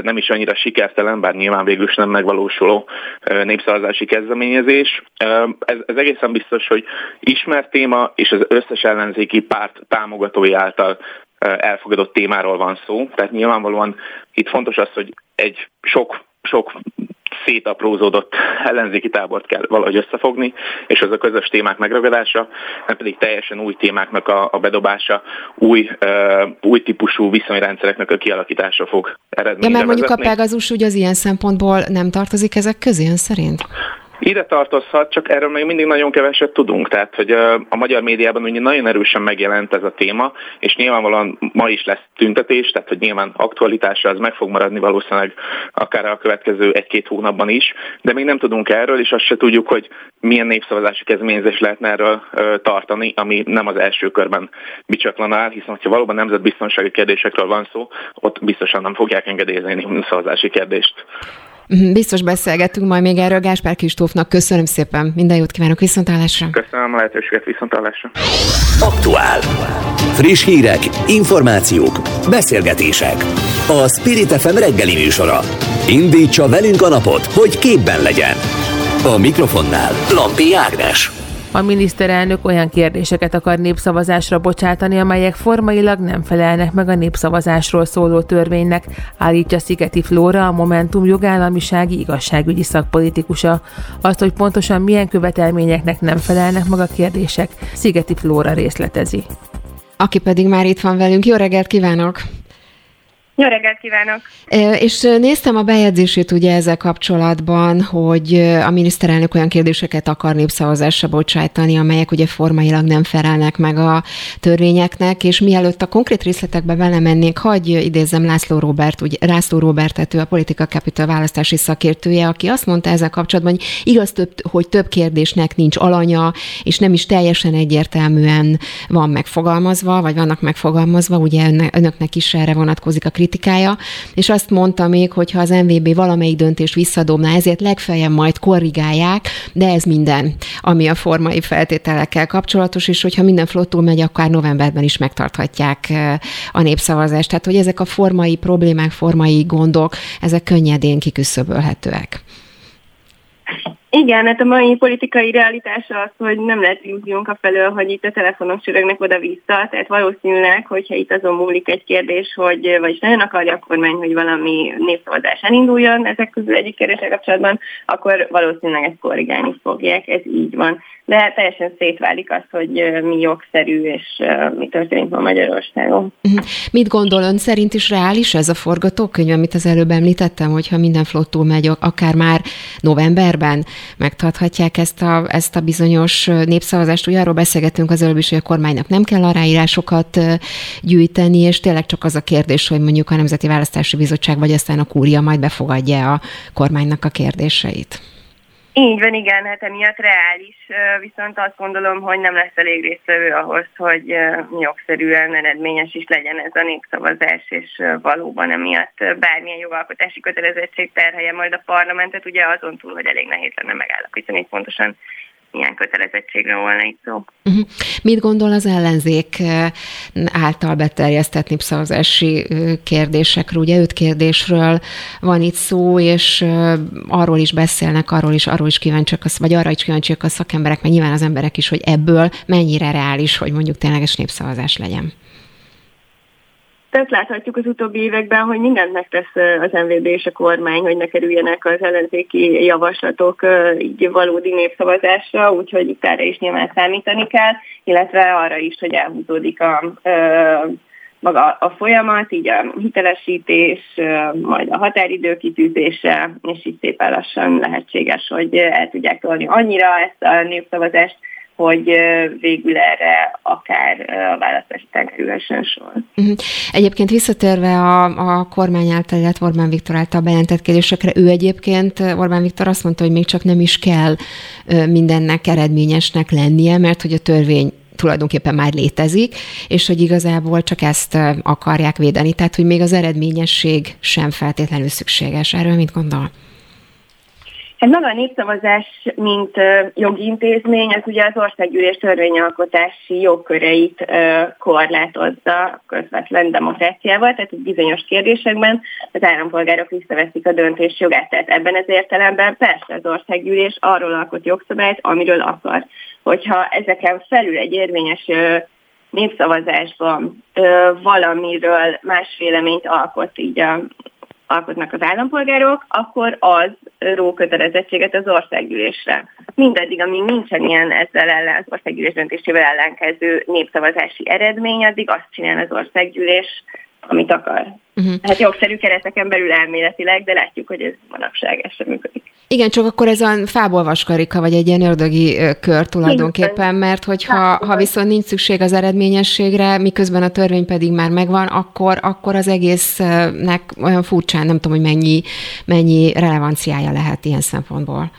nem is annyira sikertelen, bár nyilván végül is nem megvalósuló népszavazási kezdeményezés. Ez, ez egészen biztos, hogy ismert téma, és az összes ellenzéki párt támogatói által elfogadott témáról van szó. Tehát nyilvánvalóan itt fontos az, hogy egy sok sok szétaprózódott ellenzéki tábort kell valahogy összefogni, és az a közös témák megragadása, nem pedig teljesen új témáknak a, a bedobása, új, uh, új típusú viszonyrendszereknek a kialakítása fog eredményre Ja, mert mondjuk vezetni. a Pegazus ugye az ilyen szempontból nem tartozik ezek közé, ön szerint? Ide tartozhat, csak erről még mindig nagyon keveset tudunk. Tehát, hogy a magyar médiában ugye nagyon erősen megjelent ez a téma, és nyilvánvalóan ma is lesz tüntetés, tehát hogy nyilván aktualitása az meg fog maradni valószínűleg akár a következő egy-két hónapban is, de még nem tudunk erről, és azt se tudjuk, hogy milyen népszavazási kezdeményezés lehetne erről tartani, ami nem az első körben bicsaklan áll, hiszen ha valóban nemzetbiztonsági kérdésekről van szó, ott biztosan nem fogják engedélyezni szavazási kérdést. Mhm, biztos beszélgetünk majd még erről. Gáspár Kristófnak köszönöm szépen. Minden jót kívánok viszontállásra. Köszönöm a lehetőséget viszontállásra. Aktuál. Friss hírek, információk, beszélgetések. A Spirit FM reggeli műsora. Indítsa velünk a napot, hogy képben legyen. A mikrofonnál Lampi Ágnes. A miniszterelnök olyan kérdéseket akar népszavazásra bocsátani, amelyek formailag nem felelnek meg a népszavazásról szóló törvénynek, állítja Szigeti Flóra, a Momentum jogállamisági igazságügyi szakpolitikusa. Azt, hogy pontosan milyen követelményeknek nem felelnek meg a kérdések, Szigeti Flóra részletezi. Aki pedig már itt van velünk. Jó reggelt kívánok! Jó reggelt kívánok! És néztem a bejegyzését ugye ezzel kapcsolatban, hogy a miniszterelnök olyan kérdéseket akar népszavazásra bocsájtani, amelyek ugye formailag nem felelnek meg a törvényeknek, és mielőtt a konkrét részletekbe belemennénk, hagy idézzem László Robert, ugye László Robert, ő a Politika Capital választási szakértője, aki azt mondta ezzel kapcsolatban, hogy igaz, több, hogy több kérdésnek nincs alanya, és nem is teljesen egyértelműen van megfogalmazva, vagy vannak megfogalmazva, ugye önöknek is erre vonatkozik a kritikája, és azt mondta még, hogy ha az MVB valamelyik döntést visszadobná, ezért legfeljebb majd korrigálják, de ez minden, ami a formai feltételekkel kapcsolatos, és hogyha minden flottul megy, akár novemberben is megtarthatják a népszavazást. Tehát, hogy ezek a formai problémák, formai gondok, ezek könnyedén kiküszöbölhetőek. Igen, hát a mai politikai realitása az, hogy nem lehet illúziónk a felől, hogy itt a telefonok csörögnek oda-vissza, tehát valószínűleg, hogyha itt azon múlik egy kérdés, hogy vagyis nagyon akarja a kormány, hogy valami népszavazás elinduljon ezek közül egyik kérdéssel kapcsolatban, akkor valószínűleg ezt korrigálni fogják, ez így van de teljesen szétválik az, hogy mi jogszerű és mi történik ma Magyarországon. Mhm. Mit gondol ön szerint is reális ez a forgatókönyv, amit az előbb említettem, hogyha minden flottul megy, akár már novemberben megtarthatják ezt a, ezt a bizonyos népszavazást. Ugye arról beszélgetünk az előbb is, hogy a kormánynak nem kell aláírásokat gyűjteni, és tényleg csak az a kérdés, hogy mondjuk a Nemzeti Választási Bizottság vagy aztán a kúria majd befogadja a kormánynak a kérdéseit. Így van, igen, hát emiatt reális, viszont azt gondolom, hogy nem lesz elég résztvevő ahhoz, hogy jogszerűen eredményes is legyen ez a népszavazás, és valóban emiatt bármilyen jogalkotási kötelezettség terhelje majd a parlamentet, ugye azon túl, hogy elég nehéz lenne megállapítani, pontosan milyen kötelezettségről volna itt szó. Uh-huh. Mit gondol az ellenzék által beterjesztett népszavazási kérdésekről? Ugye öt kérdésről van itt szó, és arról is beszélnek, arról is, arról is kíváncsiak, vagy arra is kíváncsiak a szakemberek, mert nyilván az emberek is, hogy ebből mennyire reális, hogy mondjuk tényleges népszavazás legyen. Tehát láthatjuk az utóbbi években, hogy mindent megtesz az MVB és a kormány, hogy ne kerüljenek az ellenzéki javaslatok így valódi népszavazásra, úgyhogy itt erre is nyilván számítani kell, illetve arra is, hogy elhúzódik a maga a folyamat, így a hitelesítés, majd a határidő kitűzése, és így szépen lassan lehetséges, hogy el tudják tolni annyira ezt a népszavazást, hogy végül erre akár a választás után kerülhessen sor. Uh-huh. Egyébként visszatérve a, a kormány által, illetve Orbán Viktor által bejelentett kérdésekre, ő egyébként, Orbán Viktor azt mondta, hogy még csak nem is kell mindennek eredményesnek lennie, mert hogy a törvény tulajdonképpen már létezik, és hogy igazából csak ezt akarják védeni. Tehát, hogy még az eredményesség sem feltétlenül szükséges. Erről mit gondol? Hát maga a népszavazás, mint jogi intézmény, az ugye az országgyűlés törvényalkotási jogköreit korlátozza közvetlen demokráciával, tehát bizonyos kérdésekben az állampolgárok visszaveszik a döntés jogát. Tehát ebben az értelemben persze az országgyűlés arról alkot jogszabályt, amiről akar. Hogyha ezeken felül egy érvényes népszavazásban valamiről más véleményt alkot így a alkotnak az állampolgárok, akkor az ró kötelezettséget az országgyűlésre. Mindeddig, amíg nincsen ilyen ezzel ellen, az országgyűlés döntésével ellenkező népszavazási eredmény, addig azt csinál az országgyűlés, amit akar. Uh-huh. Hát jogszerű kereteken belül elméletileg, de látjuk, hogy ez manapság ez sem működik. Igen, csak akkor ez a fából vaskarika, vagy egy ilyen ördögi kör tulajdonképpen, mert hogyha ha viszont nincs szükség az eredményességre, miközben a törvény pedig már megvan, akkor, akkor az egésznek olyan furcsán, nem tudom, hogy mennyi, mennyi relevanciája lehet ilyen szempontból.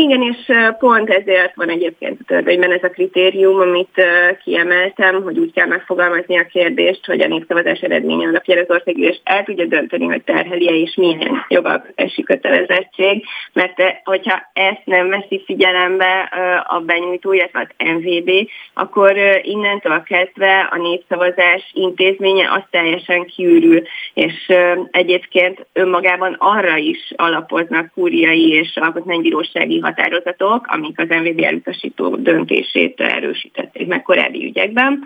Igen, és pont ezért van egyébként a törvényben ez a kritérium, amit kiemeltem, hogy úgy kell megfogalmazni a kérdést, hogy a népszavazás eredménye alapján az országgyűlés el tudja dönteni, hogy terheli-e és milyen jogalkotási kötelezettség, mert hogyha ezt nem veszi figyelembe a benyújtó, illetve az MVB, akkor innentől kezdve a népszavazás intézménye az teljesen kiürül, és egyébként önmagában arra is alapoznak kúriai és alkotmánybírósági határozatok, amik az MVB elutasító döntését erősítették meg korábbi ügyekben,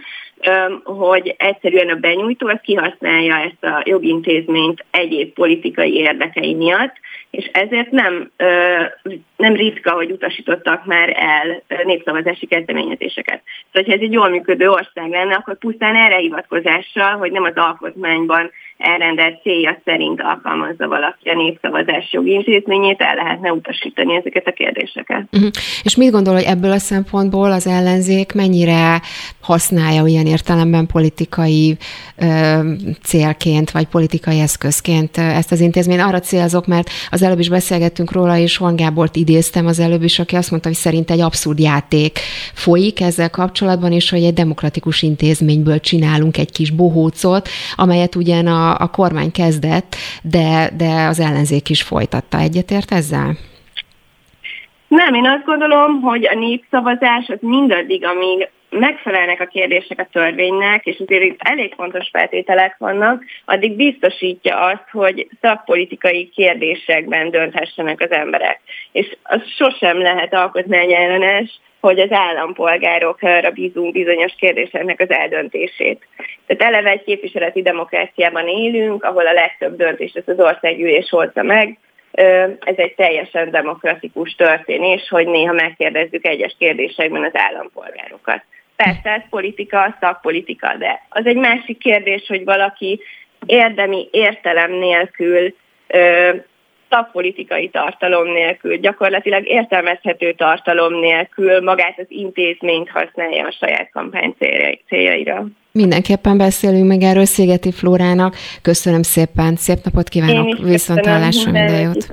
hogy egyszerűen a benyújtó az kihasználja ezt a jogintézményt egyéb politikai érdekei miatt, és ezért nem, nem ritka, hogy utasítottak már el népszavazási kezdeményezéseket. Szóval, ha ez egy jól működő ország lenne, akkor pusztán erre hivatkozással, hogy nem az alkotmányban elrendelt célja szerint alkalmazza valaki a népszavazás jogintézményét, el lehetne utasítani ezeket a kérdéseket. Uh-huh. És mit gondol, hogy ebből a szempontból az ellenzék mennyire használja olyan értelemben politikai ö, célként, vagy politikai eszközként ezt az intézményt? Arra célzok, mert az előbb is beszélgettünk róla, és Juan Gábort idéztem az előbb is, aki azt mondta, hogy szerint egy abszurd játék folyik ezzel kapcsolatban, és hogy egy demokratikus intézményből csinálunk egy kis bohócot, amelyet ugyan a, a kormány kezdett, de, de az ellenzék is folytatta. Egyetért ezzel? Nem, én azt gondolom, hogy a népszavazás az mindaddig, amíg megfelelnek a kérdések a törvénynek, és azért itt elég fontos feltételek vannak, addig biztosítja azt, hogy szakpolitikai kérdésekben dönthessenek az emberek. És az sosem lehet alkotmányellenes, hogy az állampolgárokra bízunk bizonyos kérdéseknek az eldöntését. Tehát eleve egy képviseleti demokráciában élünk, ahol a legtöbb döntést ezt az országgyűlés hozza meg, ez egy teljesen demokratikus történés, hogy néha megkérdezzük egyes kérdésekben az állampolgárokat. Persze ez politika, szakpolitika, de az egy másik kérdés, hogy valaki érdemi értelem nélkül szakpolitikai tartalom nélkül, gyakorlatilag értelmezhető tartalom nélkül magát az intézményt használja a saját kampány céljaira. Mindenképpen beszélünk meg erről Szégeti Flórának. Köszönöm szépen, szép napot kívánok, viszontlátásra minden jót.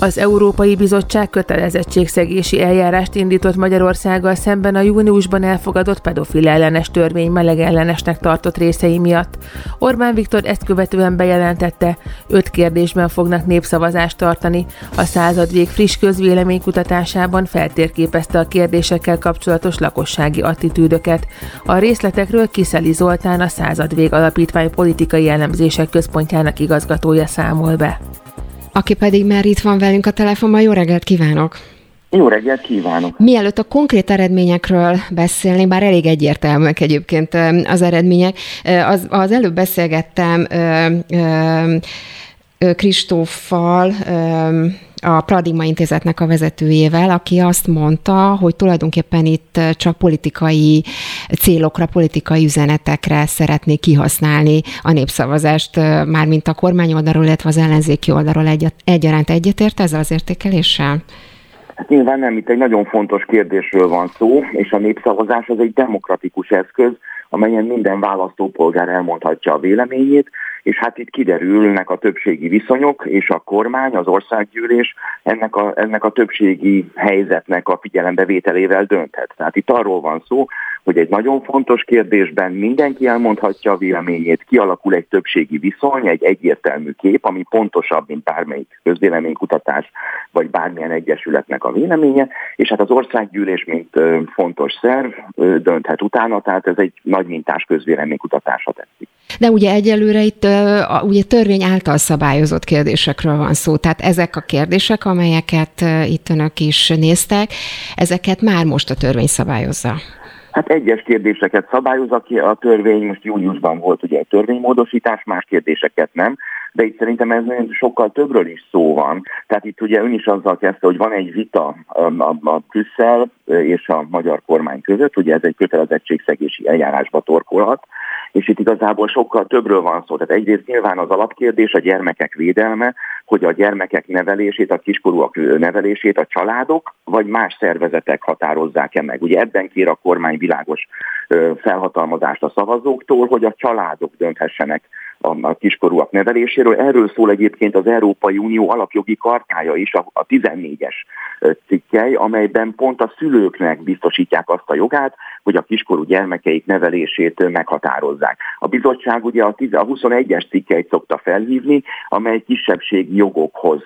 Az Európai Bizottság kötelezettségszegési eljárást indított Magyarországgal szemben a júniusban elfogadott pedofil ellenes törvény meleg ellenesnek tartott részei miatt. Orbán Viktor ezt követően bejelentette, öt kérdésben fognak népszavazást tartani. A századvég friss közvéleménykutatásában feltérképezte a kérdésekkel kapcsolatos lakossági attitűdöket. A részletekről Kiszeli Zoltán a századvég alapítvány politikai elemzések központjának igazgatója számol be aki pedig már itt van velünk a telefonban. Jó reggelt kívánok! Jó reggelt kívánok! Mielőtt a konkrét eredményekről beszélni, bár elég egyértelműek egyébként az eredmények, az, az előbb beszélgettem Kristóffal, a Pradigma Intézetnek a vezetőjével, aki azt mondta, hogy tulajdonképpen itt csak politikai célokra, politikai üzenetekre szeretnék kihasználni a népszavazást, mármint a kormány oldalról, illetve az ellenzéki oldalról egy, egyaránt egyetért ezzel az értékeléssel? Hát nyilván nem, itt egy nagyon fontos kérdésről van szó, és a népszavazás az egy demokratikus eszköz, amelyen minden választópolgár elmondhatja a véleményét, és hát itt kiderülnek a többségi viszonyok, és a kormány, az országgyűlés ennek a, ennek a többségi helyzetnek a figyelembevételével dönthet. Tehát itt arról van szó, hogy egy nagyon fontos kérdésben mindenki elmondhatja a véleményét, kialakul egy többségi viszony, egy egyértelmű kép, ami pontosabb, mint bármelyik közvéleménykutatás, vagy bármilyen egyesületnek a véleménye, és hát az országgyűlés, mint fontos szerv, dönthet utána, tehát ez egy nagy mintás közvéleménykutatásra tetszik. De ugye egyelőre itt ugye törvény által szabályozott kérdésekről van szó, tehát ezek a kérdések, amelyeket itt önök is néztek, ezeket már most a törvény szabályozza. Hát egyes kérdéseket szabályoz aki a törvény, most júniusban volt ugye egy törvénymódosítás, más kérdéseket nem, de itt szerintem ez sokkal többről is szó van. Tehát itt ugye ön is azzal kezdte, hogy van egy vita a, a, a Brüsszel és a magyar kormány között, ugye ez egy kötelezettségszegési eljárásba torkolhat, és itt igazából sokkal többről van szó. Tehát egyrészt nyilván az alapkérdés a gyermekek védelme, hogy a gyermekek nevelését, a kiskorúak nevelését a családok vagy más szervezetek határozzák-e meg. Ugye ebben kér a kormány világos felhatalmazást a szavazóktól, hogy a családok dönthessenek a kiskorúak neveléséről. Erről szól egyébként az Európai Unió alapjogi kartája is, a, a 14-es cikkely, amelyben pont a szülőknek biztosítják azt a jogát, hogy a kiskorú gyermekeik nevelését meghatározzák. A bizottság ugye a, a 21-es cikkelyt szokta felhívni, amely kisebbségi jogokhoz,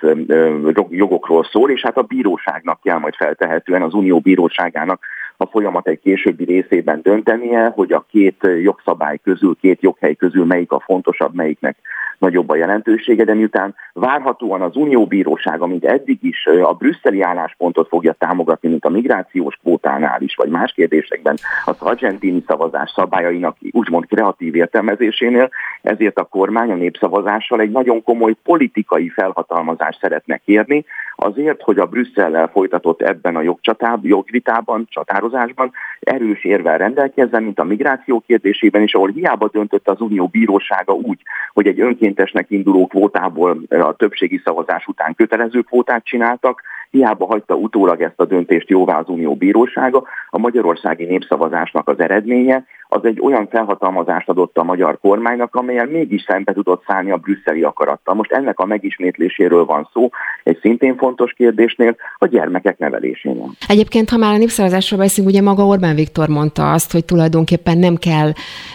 jogokról szól, és hát a bíróságnak kell majd feltehetően, az Unió bíróságának a folyamat egy későbbi részében döntenie, hogy a két jogszabály közül, két joghely közül melyik a fontosabb, melyiknek nagyobb a jelentősége, de miután várhatóan az Unióbíróság, mint eddig is a brüsszeli álláspontot fogja támogatni, mint a migrációs kvótánál is, vagy más kérdésekben az argentini szavazás szabályainak úgymond kreatív értelmezésénél, ezért a kormány a népszavazással egy nagyon komoly politikai felhatalmazást szeretne kérni, azért, hogy a Brüsszellel folytatott ebben a jogcsatában, jogvitában, csatározásban erős érvel rendelkezzen, mint a migráció kérdésében is, ahol hiába döntött az Unió bírósága úgy, hogy egy önkéntesnek induló kvótából a többségi szavazás után kötelező kvótát csináltak, hiába hagyta utólag ezt a döntést jóvá az Unió bírósága, a magyarországi népszavazásnak az eredménye az egy olyan felhatalmazást adott a magyar kormánynak, amelyen mégis szembe tudott szállni a brüsszeli akarattal. Most ennek a megismétléséről van szó, egy szintén fontos kérdésnél, a gyermekek nevelésénél. Egyébként, ha már a népszavazásról beszélünk, ugye maga Orbán Viktor mondta azt, hogy tulajdonképpen nem kell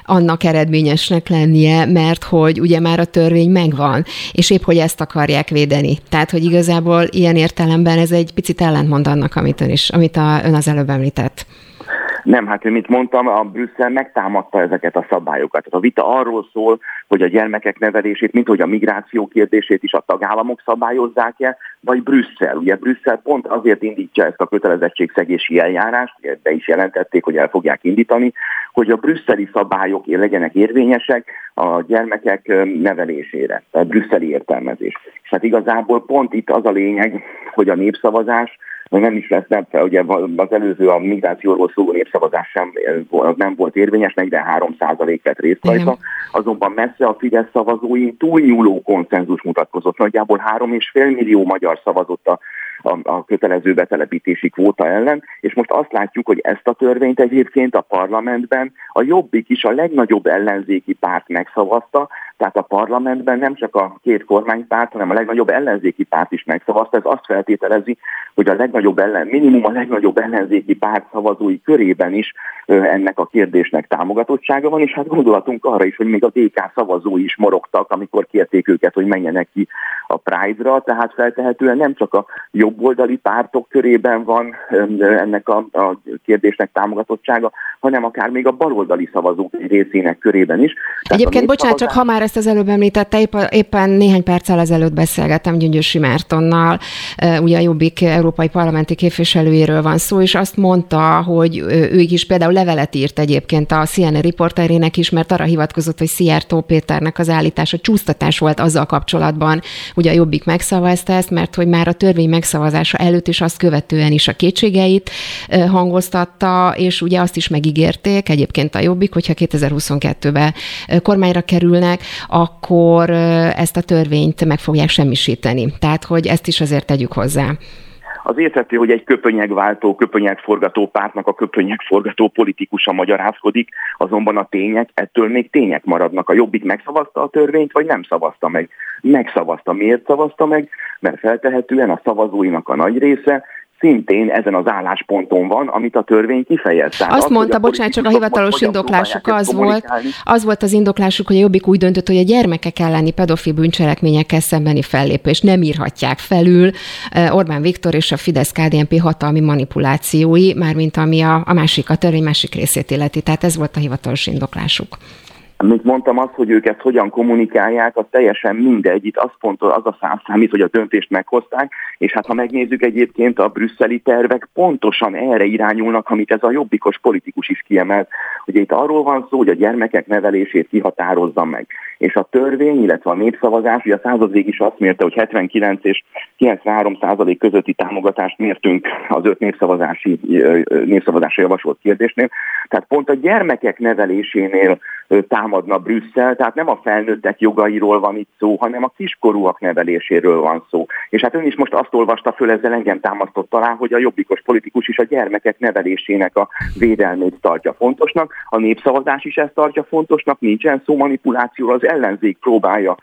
annak eredményesnek lennie, mert hogy ugye már a törvény megvan, és épp hogy ezt akarják védeni. Tehát, hogy igazából ilyen értelemben ez egy picit ellentmond annak, amit ön, is, amit a, ön az előbb említett. Nem, hát mint mondtam, a Brüsszel megtámadta ezeket a szabályokat. Tehát a vita arról szól, hogy a gyermekek nevelését, mint hogy a migráció kérdését is a tagállamok szabályozzák-e, vagy Brüsszel. Ugye Brüsszel pont azért indítja ezt a kötelezettségszegési eljárást, be is jelentették, hogy el fogják indítani, hogy a brüsszeli szabályok legyenek érvényesek a gyermekek nevelésére, a brüsszeli értelmezés. És hát igazából pont itt az a lényeg, hogy a népszavazás nem is lesz, nem, ugye az előző a migrációról szóló népszavazás sem nem volt érvényes, 43 vett részt rajta, azonban messze a Fidesz szavazói túlnyúló konszenzus mutatkozott. Nagyjából 3,5 millió magyar szavazott a a, a kötelező betelepítési kvóta ellen, és most azt látjuk, hogy ezt a törvényt egyébként a parlamentben a Jobbik is a legnagyobb ellenzéki párt megszavazta, tehát a parlamentben nem csak a két kormánypárt, hanem a legnagyobb ellenzéki párt is megszavazta. Ez azt feltételezi, hogy a legnagyobb ellen, minimum a legnagyobb ellenzéki párt szavazói körében is ennek a kérdésnek támogatottsága van, és hát gondolatunk arra is, hogy még a DK szavazói is morogtak, amikor kérték őket, hogy menjenek ki a Pride-ra, tehát feltehetően nem csak a jobboldali pártok körében van ennek a, a kérdésnek támogatottsága, hanem akár még a baloldali szavazók részének körében is. Tehát Egyébként, bocsánat, csak ha már ezt az előbb említette, épp, éppen néhány perccel ezelőtt beszélgettem Gyöngyösi Mártonnal, ugye a Jobbik európai parlamenti képviselőjéről van szó, és azt mondta, hogy ő is például levelet írt egyébként a CNN riporterének is, mert arra hivatkozott, hogy Szijjártó Péternek az állítása csúsztatás volt azzal kapcsolatban, ugye a Jobbik megszavazta ezt, mert hogy már a törvény megszavazása előtt is azt követően is a kétségeit hangoztatta, és ugye azt is megígérték egyébként a Jobbik, hogyha 2022-ben kormányra kerülnek, akkor ezt a törvényt meg fogják semmisíteni. Tehát, hogy ezt is azért tegyük hozzá. Az érthető, hogy egy köpönyegváltó, köpönyegforgató pártnak a köpönyegforgató politikusa magyarázkodik, azonban a tények ettől még tények maradnak. A Jobbik megszavazta a törvényt, vagy nem szavazta meg? Megszavazta. Miért szavazta meg? Mert feltehetően a szavazóinak a nagy része szintén ezen az állásponton van, amit a törvény kifejez. Tehát Azt az, mondta, bocsánat, csak a hivatalos indoklásuk az volt, az volt az indoklásuk, hogy a Jobbik úgy döntött, hogy a gyermekek elleni pedofil bűncselekményekkel szembeni fellépés nem írhatják felül eh, Orbán Viktor és a Fidesz-KDNP hatalmi manipulációi, mármint ami a, a másik, a törvény másik részét illeti. Tehát ez volt a hivatalos indoklásuk. Mint mondtam, az, hogy ők ezt hogyan kommunikálják, az teljesen mindegy. Itt az, pont, az a szám számít, hogy a döntést meghozták, és hát ha megnézzük egyébként a brüsszeli tervek, pontosan erre irányulnak, amit ez a jobbikos politikus is kiemelt. Ugye itt arról van szó, hogy a gyermekek nevelését kihatározza meg. És a törvény, illetve a népszavazás, ugye a századvég is azt mérte, hogy 79 és 93 százalék közötti támogatást mértünk az öt népszavazási, népszavazásra javasolt kérdésnél. Tehát pont a gyermekek nevelésénél támadna Brüsszel, tehát nem a felnőttek jogairól van itt szó, hanem a kiskorúak neveléséről van szó. És hát ön is most azt olvasta föl, ezzel engem támasztott talán, hogy a jobbikos politikus is a gyermekek nevelésének a védelmét tartja fontosnak, a népszavazás is ezt tartja fontosnak, nincsen szó manipulációról, az ellenzék próbálja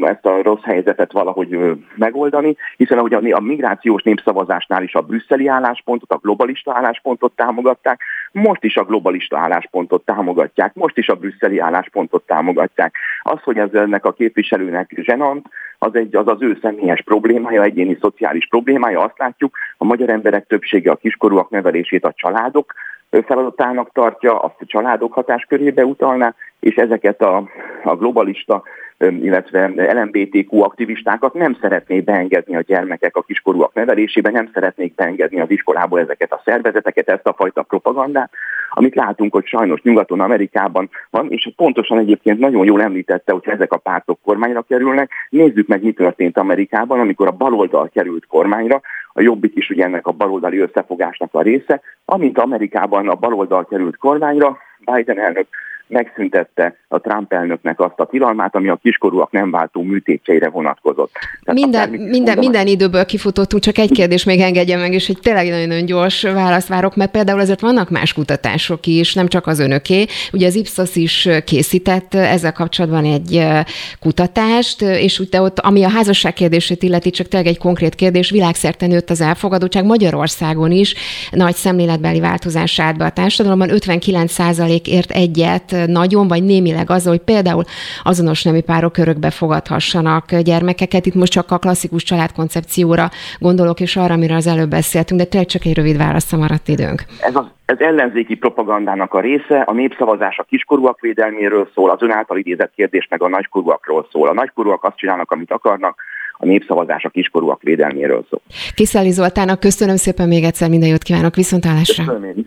ezt a rossz helyzetet valahogy megoldani, hiszen ahogy a migrációs népszavazásnál is a brüsszeli álláspontot, a globalista álláspontot támogatták, most is a globalista álláspontot támogatják, most is a brüsszeli álláspontot támogatják. Az, hogy ez ennek a képviselőnek zsenant, az, egy, az az ő személyes problémája, egyéni szociális problémája. Azt látjuk, a magyar emberek többsége a kiskorúak nevelését a családok feladatának tartja, azt a családok hatáskörébe utalná, és ezeket a, a globalista illetve LMBTQ aktivistákat nem szeretnék beengedni a gyermekek a kiskorúak nevelésébe, nem szeretnék beengedni az iskolából ezeket a szervezeteket, ezt a fajta propagandát, amit látunk, hogy sajnos nyugaton, Amerikában van, és pontosan egyébként nagyon jól említette, hogy ezek a pártok kormányra kerülnek. Nézzük meg, mi történt Amerikában, amikor a baloldal került kormányra, a jobbik is ugye ennek a baloldali összefogásnak a része, amint Amerikában a baloldal került kormányra, Biden elnök megszüntette a Trump elnöknek azt a tilalmát, ami a kiskorúak nem váltó műtétjeire vonatkozott. Tehát minden, minden, minden időből kifutottunk, csak egy kérdés még engedje meg, és egy tényleg nagyon gyors választ várok, mert például azért vannak más kutatások is, nem csak az önöké. Ugye az Ipsos is készített ezzel kapcsolatban egy kutatást, és úgy ott, ami a házasság kérdését illeti, csak tényleg egy konkrét kérdés, világszerte nőtt az elfogadottság, Magyarországon is nagy szemléletbeli változás állt be a társadalomban, 59% ért egyet nagyon, vagy némileg azzal, hogy például azonos nemű párok örökbe fogadhassanak gyermekeket. Itt most csak a klasszikus családkoncepcióra gondolok, és arra, amiről az előbb beszéltünk, de tényleg csak egy rövid válaszra maradt időnk. Ez az ez ellenzéki propagandának a része, a népszavazás a kiskorúak védelméről szól, az ön által idézett kérdés meg a nagykorúakról szól. A nagykorúak azt csinálnak, amit akarnak, a népszavazás a kiskorúak védelméről szól. Kiszeli Zoltának köszönöm szépen még egyszer, minden jót kívánok, viszontlátásra. Köszönöm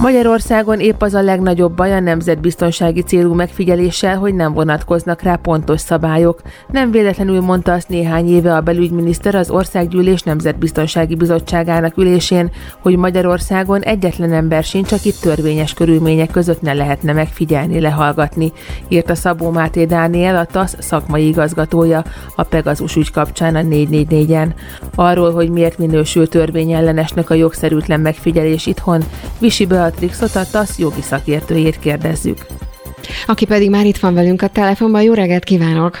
Magyarországon épp az a legnagyobb baj a nemzetbiztonsági célú megfigyeléssel, hogy nem vonatkoznak rá pontos szabályok. Nem véletlenül mondta azt néhány éve a belügyminiszter az Országgyűlés Nemzetbiztonsági Bizottságának ülésén, hogy Magyarországon egyetlen ember sincs, akit törvényes körülmények között ne lehetne megfigyelni, lehallgatni, írta Szabó Máté Dániel, a TASZ szakmai igazgatója a Pegazus ügy kapcsán a 444-en. Arról, hogy miért minősül törvényellenesnek a jogszerűtlen megfigyelés itthon, Visi Beat Beatrixot, a TASZ jogi szakértőjét kérdezzük. Aki pedig már itt van velünk a telefonban. Jó reggelt kívánok!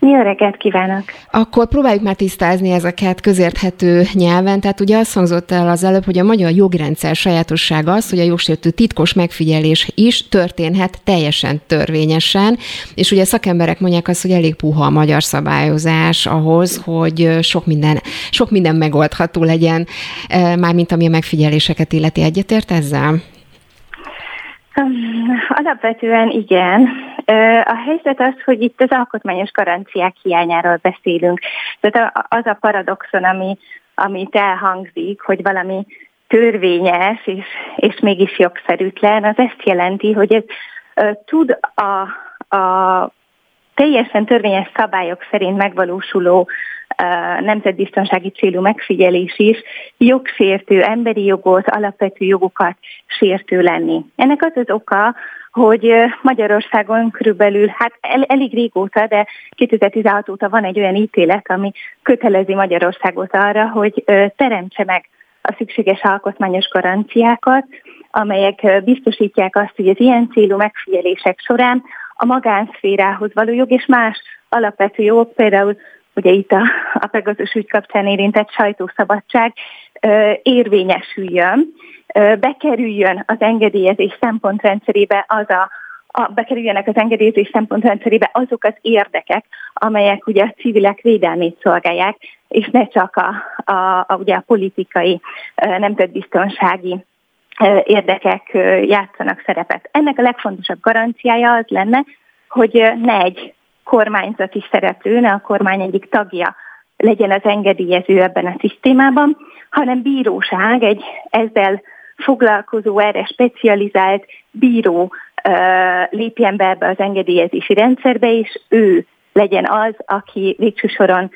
Jó reggelt kívánok! Akkor próbáljuk már tisztázni ezeket közérthető nyelven. Tehát ugye azt hangzott el az előbb, hogy a magyar jogrendszer sajátossága az, hogy a jogsértő titkos megfigyelés is történhet teljesen törvényesen, és ugye szakemberek mondják azt, hogy elég puha a magyar szabályozás ahhoz, hogy sok minden, sok minden megoldható legyen, eh, mármint ami a megfigyeléseket illeti. Egyetért ezzel? Alapvetően igen. A helyzet az, hogy itt az alkotmányos garanciák hiányáról beszélünk. Tehát az a paradoxon, ami, amit elhangzik, hogy valami törvényes és, és mégis jogszerűtlen, az ezt jelenti, hogy ez tud a, a teljesen törvényes szabályok szerint megvalósuló nemzetbiztonsági célú megfigyelés is jogsértő, emberi jogot, alapvető jogokat sértő lenni. Ennek az az oka, hogy Magyarországon körülbelül, hát el, elég régóta, de 2016 óta van egy olyan ítélet, ami kötelezi Magyarországot arra, hogy teremtse meg a szükséges alkotmányos garanciákat, amelyek biztosítják azt, hogy az ilyen célú megfigyelések során a magánszférához való jog és más alapvető jogok, például ugye itt a, a Pegazus ügy kapcsán érintett sajtószabadság érvényesüljön, bekerüljön az engedélyezés szempontrendszerébe az a, a, bekerüljenek az engedélyezés szempontrendszerébe azok az érdekek, amelyek ugye a civilek védelmét szolgálják, és ne csak a, a, a, ugye a politikai, nemzetbiztonsági érdekek játszanak szerepet. Ennek a legfontosabb garanciája az lenne, hogy ne egy kormányzati szereplő, ne a kormány egyik tagja legyen az engedélyező ebben a szisztémában, hanem bíróság, egy ezzel foglalkozó, erre specializált bíró lépjen be ebbe az engedélyezési rendszerbe, és ő legyen az, aki végső soron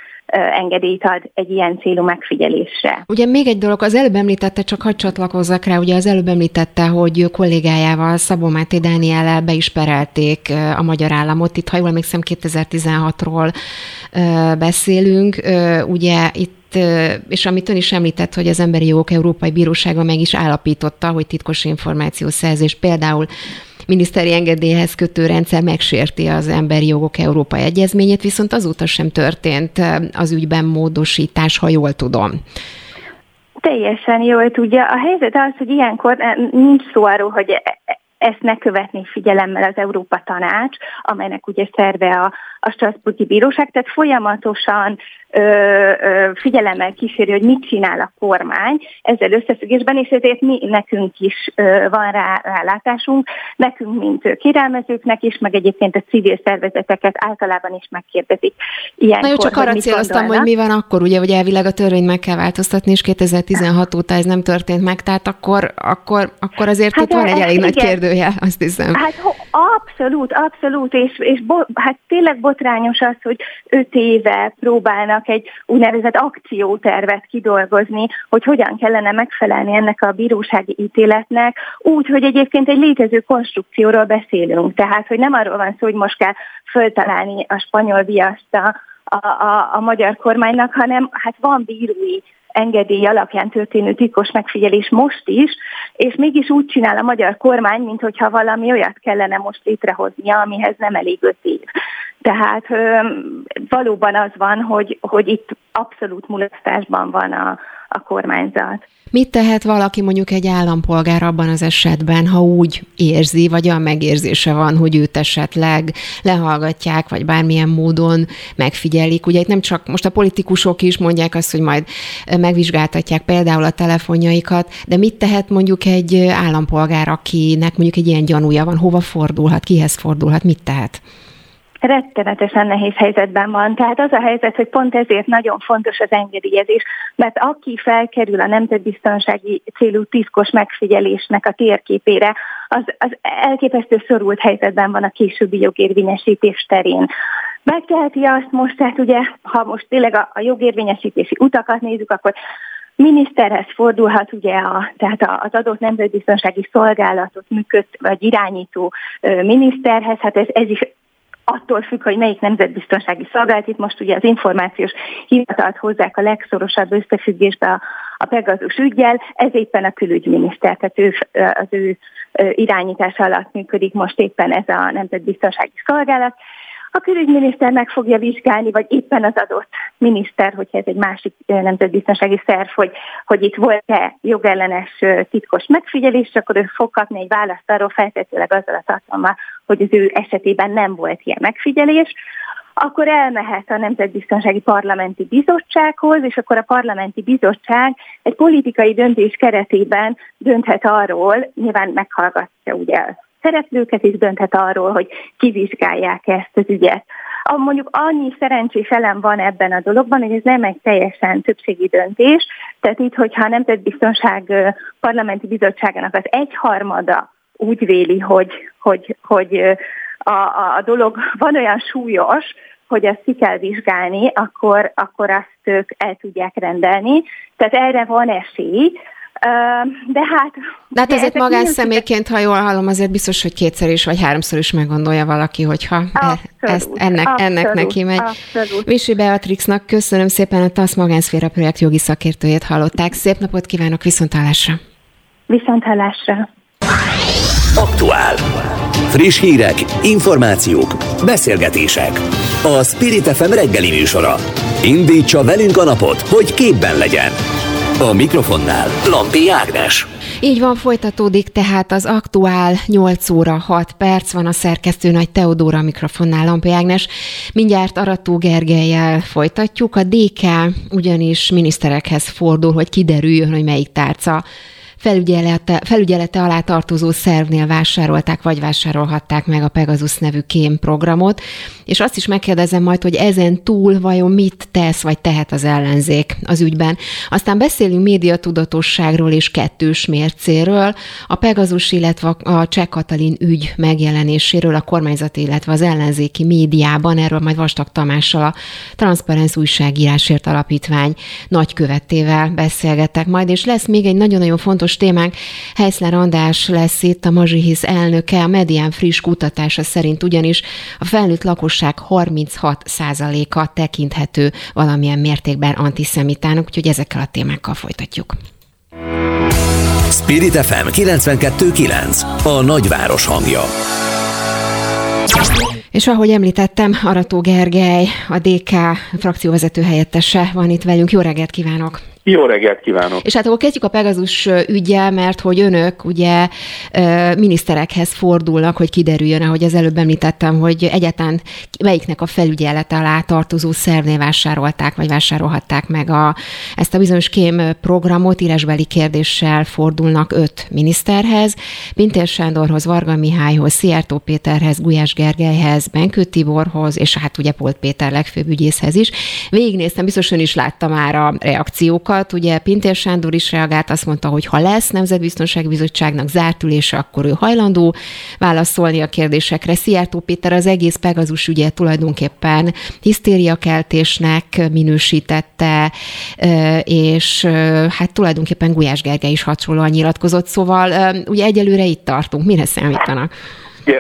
engedélyt ad egy ilyen célú megfigyelésre. Ugye még egy dolog, az előbb említette, csak hadd csatlakozzak rá, ugye az előbb említette, hogy kollégájával, Szabó Máté Dániellel be is perelték a magyar államot. Itt, ha jól emlékszem, 2016-ról beszélünk. Ugye itt és amit ön is említett, hogy az Emberi Jogok Európai Bírósága meg is állapította, hogy titkos információszerzés például miniszteri engedélyhez kötő rendszer megsérti az emberi jogok Európai Egyezményét, viszont azóta sem történt az ügyben módosítás, ha jól tudom. Teljesen jól tudja. A helyzet az, hogy ilyenkor nincs szó arról, hogy ezt ne követni figyelemmel az Európa Tanács, amelynek ugye szerve a, a Strasburgi Bíróság, tehát folyamatosan figyelemmel kíséri, hogy mit csinál a kormány ezzel összefüggésben, és ezért mi nekünk is van rá rálátásunk, nekünk, mint kérelmezőknek is, meg egyébként a civil szervezeteket általában is megkérdezik. Ilyenkor, Na jó, csak arra céloztam, hogy mi van akkor, ugye, hogy elvileg a törvényt meg kell változtatni, és 2016 óta ez nem történt meg, tehát akkor, akkor, akkor azért hát itt van egy elég nagy kérdője, azt hiszem. Hát abszolút, abszolút, és, és bo, hát tényleg botrányos az, hogy öt éve próbálnak egy úgynevezett akciótervet kidolgozni, hogy hogyan kellene megfelelni ennek a bírósági ítéletnek, úgy, hogy egyébként egy létező konstrukcióról beszélünk. Tehát, hogy nem arról van szó, hogy most kell föltalálni a spanyol viaszt a, a, a magyar kormánynak, hanem hát van bírói engedély alapján történő titkos megfigyelés most is, és mégis úgy csinál a magyar kormány, mintha valami olyat kellene most létrehoznia, amihez nem elég öt év. Tehát valóban az van, hogy, hogy itt abszolút mulasztásban van a, a kormányzat. Mit tehet valaki mondjuk egy állampolgár abban az esetben, ha úgy érzi, vagy a megérzése van, hogy őt esetleg lehallgatják, vagy bármilyen módon megfigyelik? Ugye itt nem csak most a politikusok is mondják azt, hogy majd megvizsgáltatják például a telefonjaikat, de mit tehet mondjuk egy állampolgár, akinek mondjuk egy ilyen gyanúja van, hova fordulhat, kihez fordulhat, mit tehet? Rettenetesen nehéz helyzetben van. Tehát az a helyzet, hogy pont ezért nagyon fontos az engedélyezés, mert aki felkerül a nemzetbiztonsági célú tiszkos megfigyelésnek a térképére, az, az elképesztő szorult helyzetben van a későbbi jogérvényesítés terén. Megteheti azt most, tehát ugye, ha most tényleg a, a jogérvényesítési utakat nézzük, akkor miniszterhez fordulhat ugye a, tehát az adott nemzetbiztonsági szolgálatot működ, vagy irányító miniszterhez, hát ez, ez is attól függ, hogy melyik nemzetbiztonsági szolgálat, itt most ugye az információs hivatalt hozzák a legszorosabb összefüggésbe a, a Pegazus ügyjel, ez éppen a külügyminiszter, tehát ő, az ő irányítása alatt működik most éppen ez a nemzetbiztonsági szolgálat, a külügyminiszter meg fogja vizsgálni, vagy éppen az adott miniszter, hogyha ez egy másik nemzetbiztonsági szerv, hogy, hogy itt volt-e jogellenes titkos megfigyelés, akkor ő fog kapni egy választ arról feltétlenül azzal a tartalommal, hogy az ő esetében nem volt ilyen megfigyelés, akkor elmehet a Nemzetbiztonsági Parlamenti Bizottsághoz, és akkor a Parlamenti Bizottság egy politikai döntés keretében dönthet arról, nyilván meghallgatja ugye szereplőket, és dönthet arról, hogy kivizsgálják ezt az ügyet. A, mondjuk annyi szerencsés elem van ebben a dologban, hogy ez nem egy teljesen többségi döntés, tehát itt, hogyha a Nemzetbiztonság Parlamenti Bizottságának az egyharmada úgy véli, hogy, hogy, hogy a, a, a dolog van olyan súlyos, hogy ezt ki kell vizsgálni, akkor, akkor azt ők el tudják rendelni. Tehát erre van esély, de hát... De hát ezért magánszemélyként, ha jól hallom, azért biztos, hogy kétszer is, vagy háromszor is meggondolja valaki, hogyha e- abszolút, ezt, ennek, abszolút, ennek neki megy. Abszolút. Visi Beatrixnak köszönöm szépen, a TASZ Magánszféra projekt jogi szakértőjét hallották. Szép napot kívánok, viszonthallásra! Viszonthallásra! Aktuál. Friss hírek, információk, beszélgetések. A Spirit FM reggeli műsora. Indítsa velünk a napot, hogy képben legyen. A mikrofonnál Lampi Ágnes. Így van, folytatódik tehát az aktuál 8 óra 6 perc van a szerkesztő nagy Teodóra mikrofonnál Lampi Ágnes. Mindjárt Arató Gergelyel folytatjuk. A DK ugyanis miniszterekhez fordul, hogy kiderüljön, hogy melyik tárca felügyelete, felügyelete alá tartozó szervnél vásárolták, vagy vásárolhatták meg a Pegasus nevű kém programot, és azt is megkérdezem majd, hogy ezen túl vajon mit tesz, vagy tehet az ellenzék az ügyben. Aztán beszélünk médiatudatosságról és kettős mércéről, a Pegasus, illetve a Cseh Katalin ügy megjelenéséről a kormányzati, illetve az ellenzéki médiában, erről majd Vastag Tamással a Transparenz újságírásért alapítvány nagykövetével beszélgetek majd, és lesz még egy nagyon-nagyon fontos fontos témánk. Heiszler András lesz itt, a Mazsihisz elnöke. A Medián friss kutatása szerint ugyanis a felnőtt lakosság 36%-a tekinthető valamilyen mértékben antiszemitának, úgyhogy ezekkel a témákkal folytatjuk. Spirit FM 92.9 a nagyváros hangja. És ahogy említettem, Arató Gergely, a DK frakcióvezető helyettese van itt velünk. Jó reggelt kívánok! Jó reggelt kívánok! És hát akkor kezdjük a Pegazus ügyel, mert hogy önök ugye miniszterekhez fordulnak, hogy kiderüljön, ahogy az előbb említettem, hogy egyáltalán melyiknek a felügyelete alá tartozó szervnél vásárolták, vagy vásárolhatták meg a, ezt a bizonyos kém programot, írásbeli kérdéssel fordulnak öt miniszterhez, Pintér Sándorhoz, Varga Mihályhoz, Szijjártó Péterhez, Gulyás Gergelyhez, Benkő Tiborhoz, és hát ugye Polt Péter legfőbb ügyészhez is. Végignéztem, biztos ön is látta már a reakciókat, dolgokat. Ugye Pintér Sándor is reagált, azt mondta, hogy ha lesz Nemzetbiztonsági Bizottságnak zárt ülése, akkor ő hajlandó válaszolni a kérdésekre. Szijjártó Péter az egész Pegazus ügye tulajdonképpen hisztériakeltésnek minősítette, és hát tulajdonképpen Gulyás Gergely is hasonlóan nyilatkozott, szóval ugye egyelőre itt tartunk. Mire számítanak?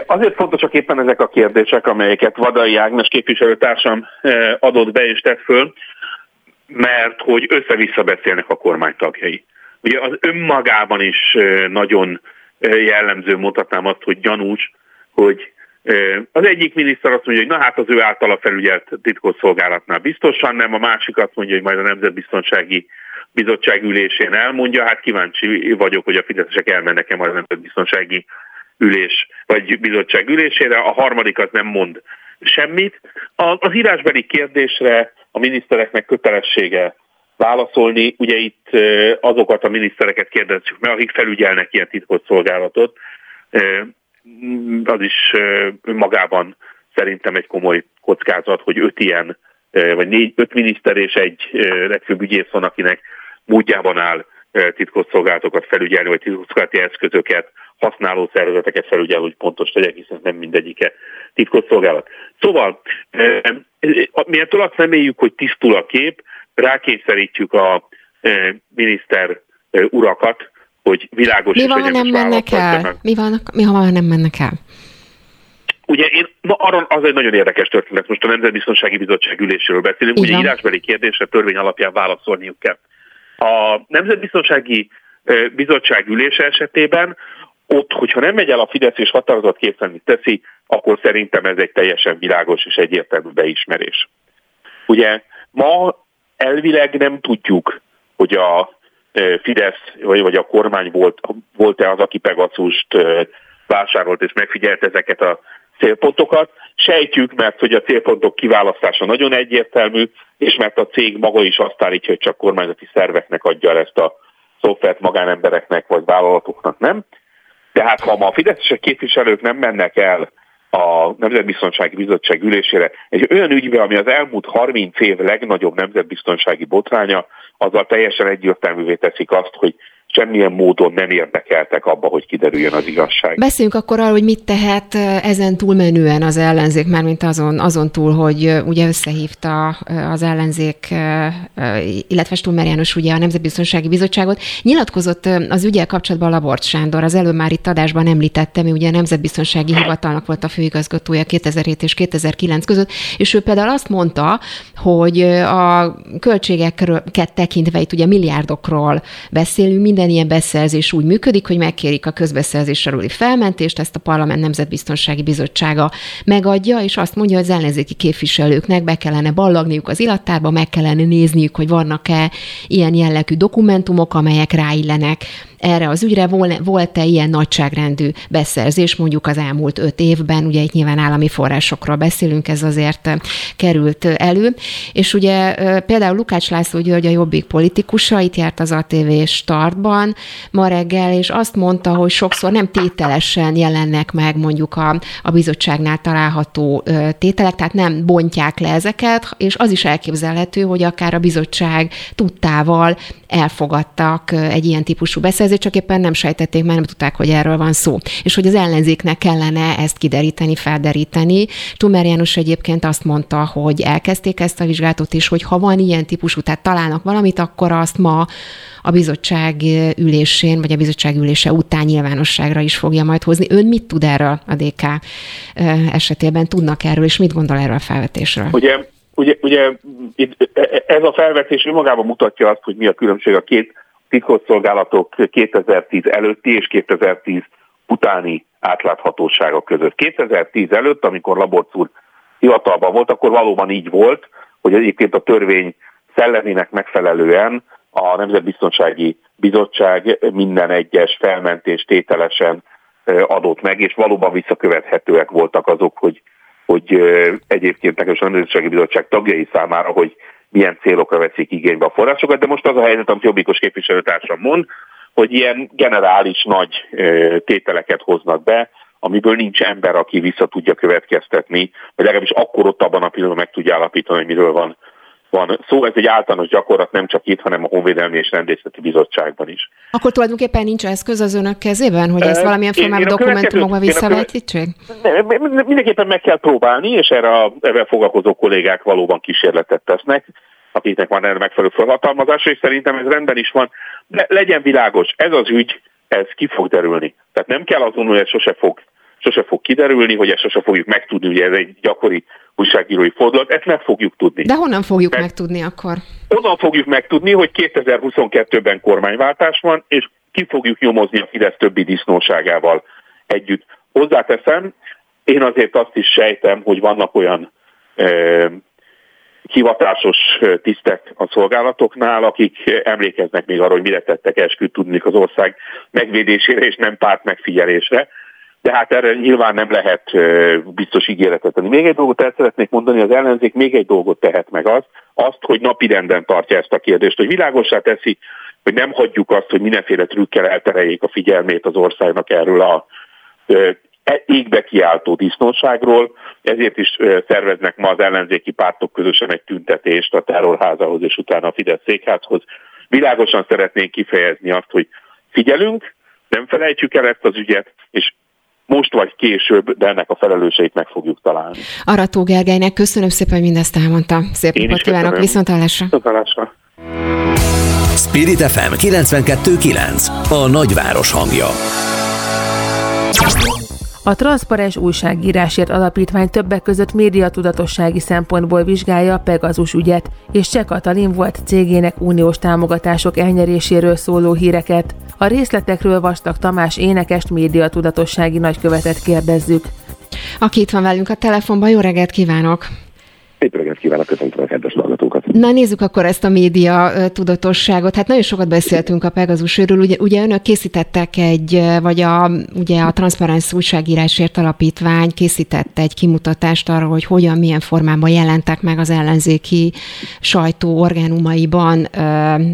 Azért fontosak éppen ezek a kérdések, amelyeket Vadai Ágnes képviselőtársam adott be és tett föl, mert hogy össze-vissza beszélnek a kormány tagjai. Ugye az önmagában is nagyon jellemző, mondhatnám azt, hogy gyanús, hogy az egyik miniszter azt mondja, hogy na hát az ő általa felügyelt titkosszolgálatnál biztosan nem, a másik azt mondja, hogy majd a Nemzetbiztonsági Bizottság ülésén elmondja, hát kíváncsi vagyok, hogy a fideszesek elmennek-e majd a Nemzetbiztonsági ülés, vagy bizottság ülésére, a harmadik az nem mond semmit. Az írásbeli kérdésre a minisztereknek kötelessége válaszolni. Ugye itt azokat a minisztereket kérdezzük meg, akik felügyelnek ilyen titkos szolgálatot. Az is magában szerintem egy komoly kockázat, hogy öt ilyen, vagy négy, öt miniszter és egy legfőbb ügyész van, akinek módjában áll titkos szolgálatokat felügyelni, vagy titkosszolgálati eszközöket, használó szervezeteket felügyel, hogy pontos tegyek, hiszen nem mindegyike titkos szolgálat. Szóval, mi ettől azt reméljük, hogy tisztul a kép, rákényszerítjük a miniszter urakat, hogy világos Mi van, ha nem mennek el? Mi van, mi, ha nem mennek el? Ugye én, na arra az egy nagyon érdekes történet, most a Nemzetbiztonsági Bizottság üléséről beszélünk, Igen. ugye írásbeli kérdésre törvény alapján válaszolniuk kell. A Nemzetbiztonsági Bizottság ülése esetében ott, hogyha nem megy el a Fidesz és határozat teszi, akkor szerintem ez egy teljesen világos és egyértelmű beismerés. Ugye ma elvileg nem tudjuk, hogy a Fidesz vagy, vagy a kormány volt, volt-e az, aki Pegaszust vásárolt és megfigyelt ezeket a célpontokat. Sejtjük, mert hogy a célpontok kiválasztása nagyon egyértelmű, és mert a cég maga is azt állítja, hogy csak kormányzati szerveknek adja el ezt a szoftvert magánembereknek vagy vállalatoknak, nem? Tehát ha ma a fideszesek képviselők nem mennek el a Nemzetbiztonsági Bizottság ülésére egy olyan ügybe, ami az elmúlt 30 év legnagyobb nemzetbiztonsági botránya, azzal teljesen egyértelművé teszik azt, hogy semmilyen módon nem érdekeltek abba, hogy kiderüljön az igazság. Beszéljünk akkor arról, hogy mit tehet ezen túlmenően az ellenzék, mármint azon, azon túl, hogy ugye összehívta az ellenzék, illetve Stummer János ugye a Nemzetbiztonsági Bizottságot. Nyilatkozott az ügyel kapcsolatban Labort Sándor, az előbb már itt adásban említette, mi ugye a Nemzetbiztonsági Hivatalnak volt a főigazgatója 2007 és 2009 között, és ő például azt mondta, hogy a költségeket tekintve itt ugye milliárdokról beszélünk, minden minden ilyen beszerzés úgy működik, hogy megkérik a közbeszerzés aluli felmentést, ezt a Parlament Nemzetbiztonsági Bizottsága megadja, és azt mondja, hogy az ellenzéki képviselőknek be kellene ballagniuk az ilattárba, meg kellene nézniük, hogy vannak-e ilyen jellegű dokumentumok, amelyek ráillenek erre az ügyre. Volt-e ilyen nagyságrendű beszerzés mondjuk az elmúlt öt évben, ugye itt nyilván állami forrásokról beszélünk, ez azért került elő, és ugye például Lukács László György a Jobbik politikusa, itt járt az ATV startban ma reggel, és azt mondta, hogy sokszor nem tételesen jelennek meg mondjuk a, a bizottságnál található tételek, tehát nem bontják le ezeket, és az is elképzelhető, hogy akár a bizottság tudtával elfogadtak egy ilyen típusú beszerzést, csak éppen nem sejtették, mert nem tudták, hogy erről van szó. És hogy az ellenzéknek kellene ezt kideríteni, felderíteni. Tumer János egyébként azt mondta, hogy elkezdték ezt a vizsgálatot, és hogy ha van ilyen típusú, tehát találnak valamit, akkor azt ma a bizottság ülésén, vagy a bizottság ülése után nyilvánosságra is fogja majd hozni. Ön mit tud erről a DK esetében? Tudnak erről, és mit gondol erről a felvetésről? Ugye, ugye, ugye ez a felvetés önmagában mutatja azt, hogy mi a különbség a két titkosszolgálatok 2010 előtti és 2010 utáni átláthatósága között. 2010 előtt, amikor Laborc úr hivatalban volt, akkor valóban így volt, hogy egyébként a törvény szellemének megfelelően a Nemzetbiztonsági Bizottság minden egyes felmentés tételesen adott meg, és valóban visszakövethetőek voltak azok, hogy, hogy egyébként nekem a Nemzetbiztonsági Bizottság tagjai számára, hogy milyen célokra veszik igénybe a forrásokat, de most az a helyzet, amit Jobbikos képviselőtársam mond, hogy ilyen generális nagy tételeket hoznak be, amiből nincs ember, aki vissza tudja következtetni, vagy legalábbis akkor ott abban a pillanatban meg tudja állapítani, hogy miről van van szó. Ez egy általános gyakorlat nem csak itt, hanem a Honvédelmi és Rendészeti Bizottságban is. Akkor tulajdonképpen nincs eszköz az önök kezében, hogy ezt valamilyen formában dokumentumokban visszavetítsék? Mindenképpen meg kell próbálni, és erre a, ebben foglalkozó kollégák valóban kísérletet tesznek akiknek van erre megfelelő felhatalmazása, és szerintem ez rendben is van. De legyen világos, ez az ügy, ez ki fog derülni. Tehát nem kell azon, hogy ez sose fog, sose fog kiderülni, hogy ezt sose fogjuk megtudni, ugye ez egy gyakori újságírói fordulat, ezt meg fogjuk tudni. De honnan fogjuk Mert megtudni akkor? Onnan fogjuk megtudni, hogy 2022-ben kormányváltás van, és ki fogjuk nyomozni a Fidesz többi disznóságával együtt. Hozzáteszem, én azért azt is sejtem, hogy vannak olyan hivatásos tisztek a szolgálatoknál, akik emlékeznek még arra, hogy mire tettek esküt tudni az ország megvédésére és nem párt megfigyelésre. De hát erre nyilván nem lehet biztos ígéretet tenni. Még egy dolgot el szeretnék mondani, az ellenzék még egy dolgot tehet meg az, azt, hogy napirenden tartja ezt a kérdést, hogy világosá teszi, hogy nem hagyjuk azt, hogy mindenféle trükkel eltereljék a figyelmét az országnak erről a E égbe kiáltó disznóságról, ezért is szerveznek ma az ellenzéki pártok közösen egy tüntetést a terrorházához és utána a Fidesz székházhoz. Világosan szeretnénk kifejezni azt, hogy figyelünk, nem felejtjük el ezt az ügyet, és most vagy később, de ennek a felelőseit meg fogjuk találni. Arató Gergelynek köszönöm szépen, hogy mindezt elmondta. Szép napot kívánok, viszontlátásra. Viszontlátásra. Spirit FM 92.9 A nagyváros hangja. A Transzparens Újságírásért Alapítvány többek között médiatudatossági szempontból vizsgálja a Pegazus ügyet, és Cseh Katalin volt cégének uniós támogatások elnyeréséről szóló híreket. A részletekről Vastag Tamás énekest médiatudatossági nagykövetet kérdezzük. Aki itt van velünk a telefonban, jó reggelt kívánok! Szép reggelt kívánok, köszöntöm a kedves hallgatókat. Na nézzük akkor ezt a média tudatosságot. Hát nagyon sokat beszéltünk a Pegazusról. Ugye, ugye önök készítettek egy, vagy a, ugye a Transzparens Újságírásért Alapítvány készítette egy kimutatást arra, hogy hogyan, milyen formában jelentek meg az ellenzéki sajtó orgánumaiban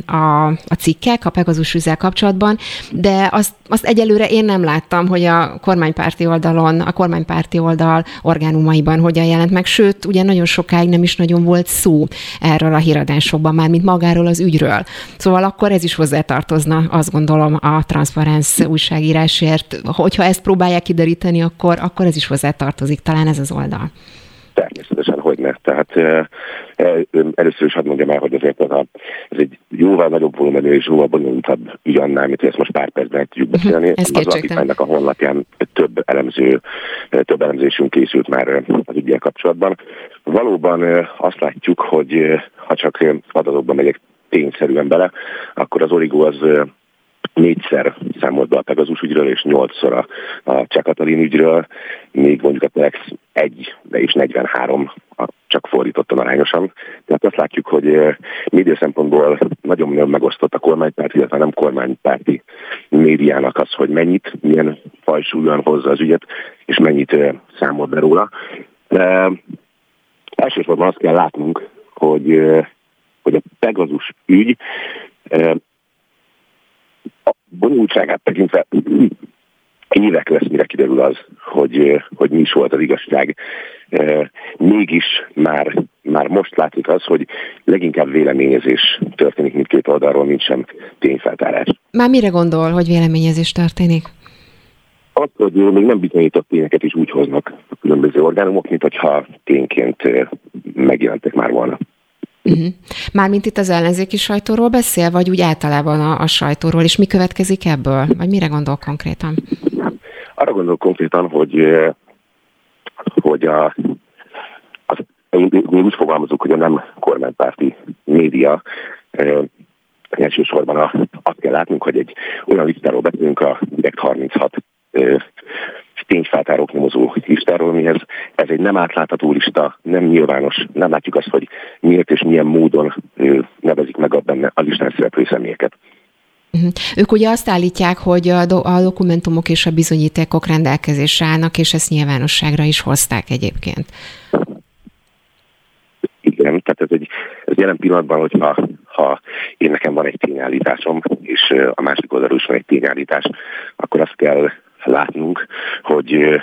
a, a cikkek a Pegazus üzel kapcsolatban, de azt, azt egyelőre én nem láttam, hogy a kormánypárti oldalon, a kormánypárti oldal orgánumaiban hogyan jelent meg, sőt, ugye nagyon sokáig sokáig nem is nagyon volt szó erről a híradásokban, már mint magáról az ügyről. Szóval akkor ez is hozzátartozna, azt gondolom, a transzparenc újságírásért. Hogyha ezt próbálják kideríteni, akkor, akkor ez is hozzátartozik, talán ez az oldal. Természetesen, hogy ne. Tehát először is hadd mondjam el, hogy azért ez, a, ez egy jóval nagyobb volumenű és jóval bonyolultabb ügy annál, mint ezt most pár percben tudjuk mhm, beszélni. Ez az alapítványnak a honlapján több elemző, több elemzésünk készült már az ügyel kapcsolatban. Valóban azt látjuk, hogy ha csak adatokban megyek tényszerűen bele, akkor az Origo az négyszer számolt be a Pegazus ügyről, és nyolcszor a, a Csekatalin ügyről, még mondjuk a Telex egy, de is 43 csak fordítottan arányosan. Tehát azt látjuk, hogy média szempontból nagyon-nagyon megosztott a kormánypárti, illetve nem kormánypárti médiának az, hogy mennyit, milyen fajsúlyan hozza az ügyet, és mennyit számolt be róla. De elsősorban azt kell látnunk, hogy, hogy a Pegazus ügy a bonyolultságát tekintve évek lesz, mire kiderül az, hogy, hogy mi is volt az igazság. Mégis már, már most látszik az, hogy leginkább véleményezés történik mindkét oldalról, mint sem tényfeltárás. Már mire gondol, hogy véleményezés történik? Azt, hogy még nem bizonyított tényeket is úgy hoznak a különböző orgánumok, mint hogyha tényként megjelentek már volna. Uh-huh. Mármint itt az ellenzéki sajtóról beszél, vagy úgy általában a, a sajtóról, és mi következik ebből? Vagy mire gondol konkrétan? Arra gondol konkrétan, hogy, hogy a, az, mi úgy fogalmazunk, hogy a nem kormánypárti média elsősorban a, azt kell látnunk, hogy egy olyan listáról beszélünk, a direkt 36 tényfeltáró nyomozó listáról, mihez ez egy nem átlátható lista, nem nyilvános, nem látjuk azt, hogy miért és milyen módon nevezik meg a benne a listán szereplő személyeket. Uh-huh. Ők ugye azt állítják, hogy a, do- a dokumentumok és a bizonyítékok rendelkezésre állnak, és ezt nyilvánosságra is hozták egyébként. Igen, tehát ez egy ez jelen pillanatban, hogyha ha én nekem van egy tényállításom, és a másik oldalról is van egy tényállítás, akkor azt kell látnunk, hogy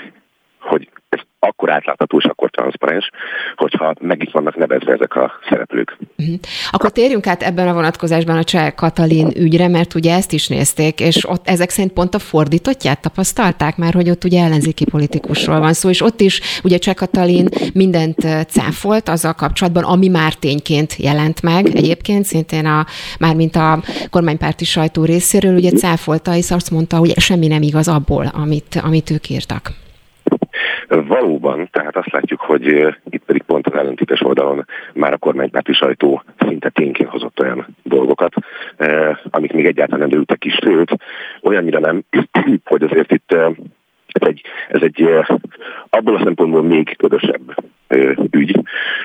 hogy ez akkor átlátható és akkor transzparens, hogyha meg is vannak nevezve ezek a szereplők. Uh-huh. Akkor térjünk át ebben a vonatkozásban a Cseh Katalin ügyre, mert ugye ezt is nézték, és ott ezek szerint pont a fordítottját tapasztalták már, hogy ott ugye ellenzéki politikusról van szó, és ott is ugye Cseh Katalin mindent cáfolt azzal kapcsolatban, ami már tényként jelent meg. Egyébként szintén a, mármint a kormánypárti sajtó részéről ugye cáfolta, és azt mondta, hogy semmi nem igaz abból, amit, amit ők írtak. Valóban, tehát azt látjuk, hogy itt pedig pont az ellentétes oldalon már a kormánypárti sajtó szinte tényként hozott olyan dolgokat, amik még egyáltalán nem derültek ki, sőt, olyannyira nem, hogy azért itt ez egy, ez egy abból a szempontból még ködösebb ügy,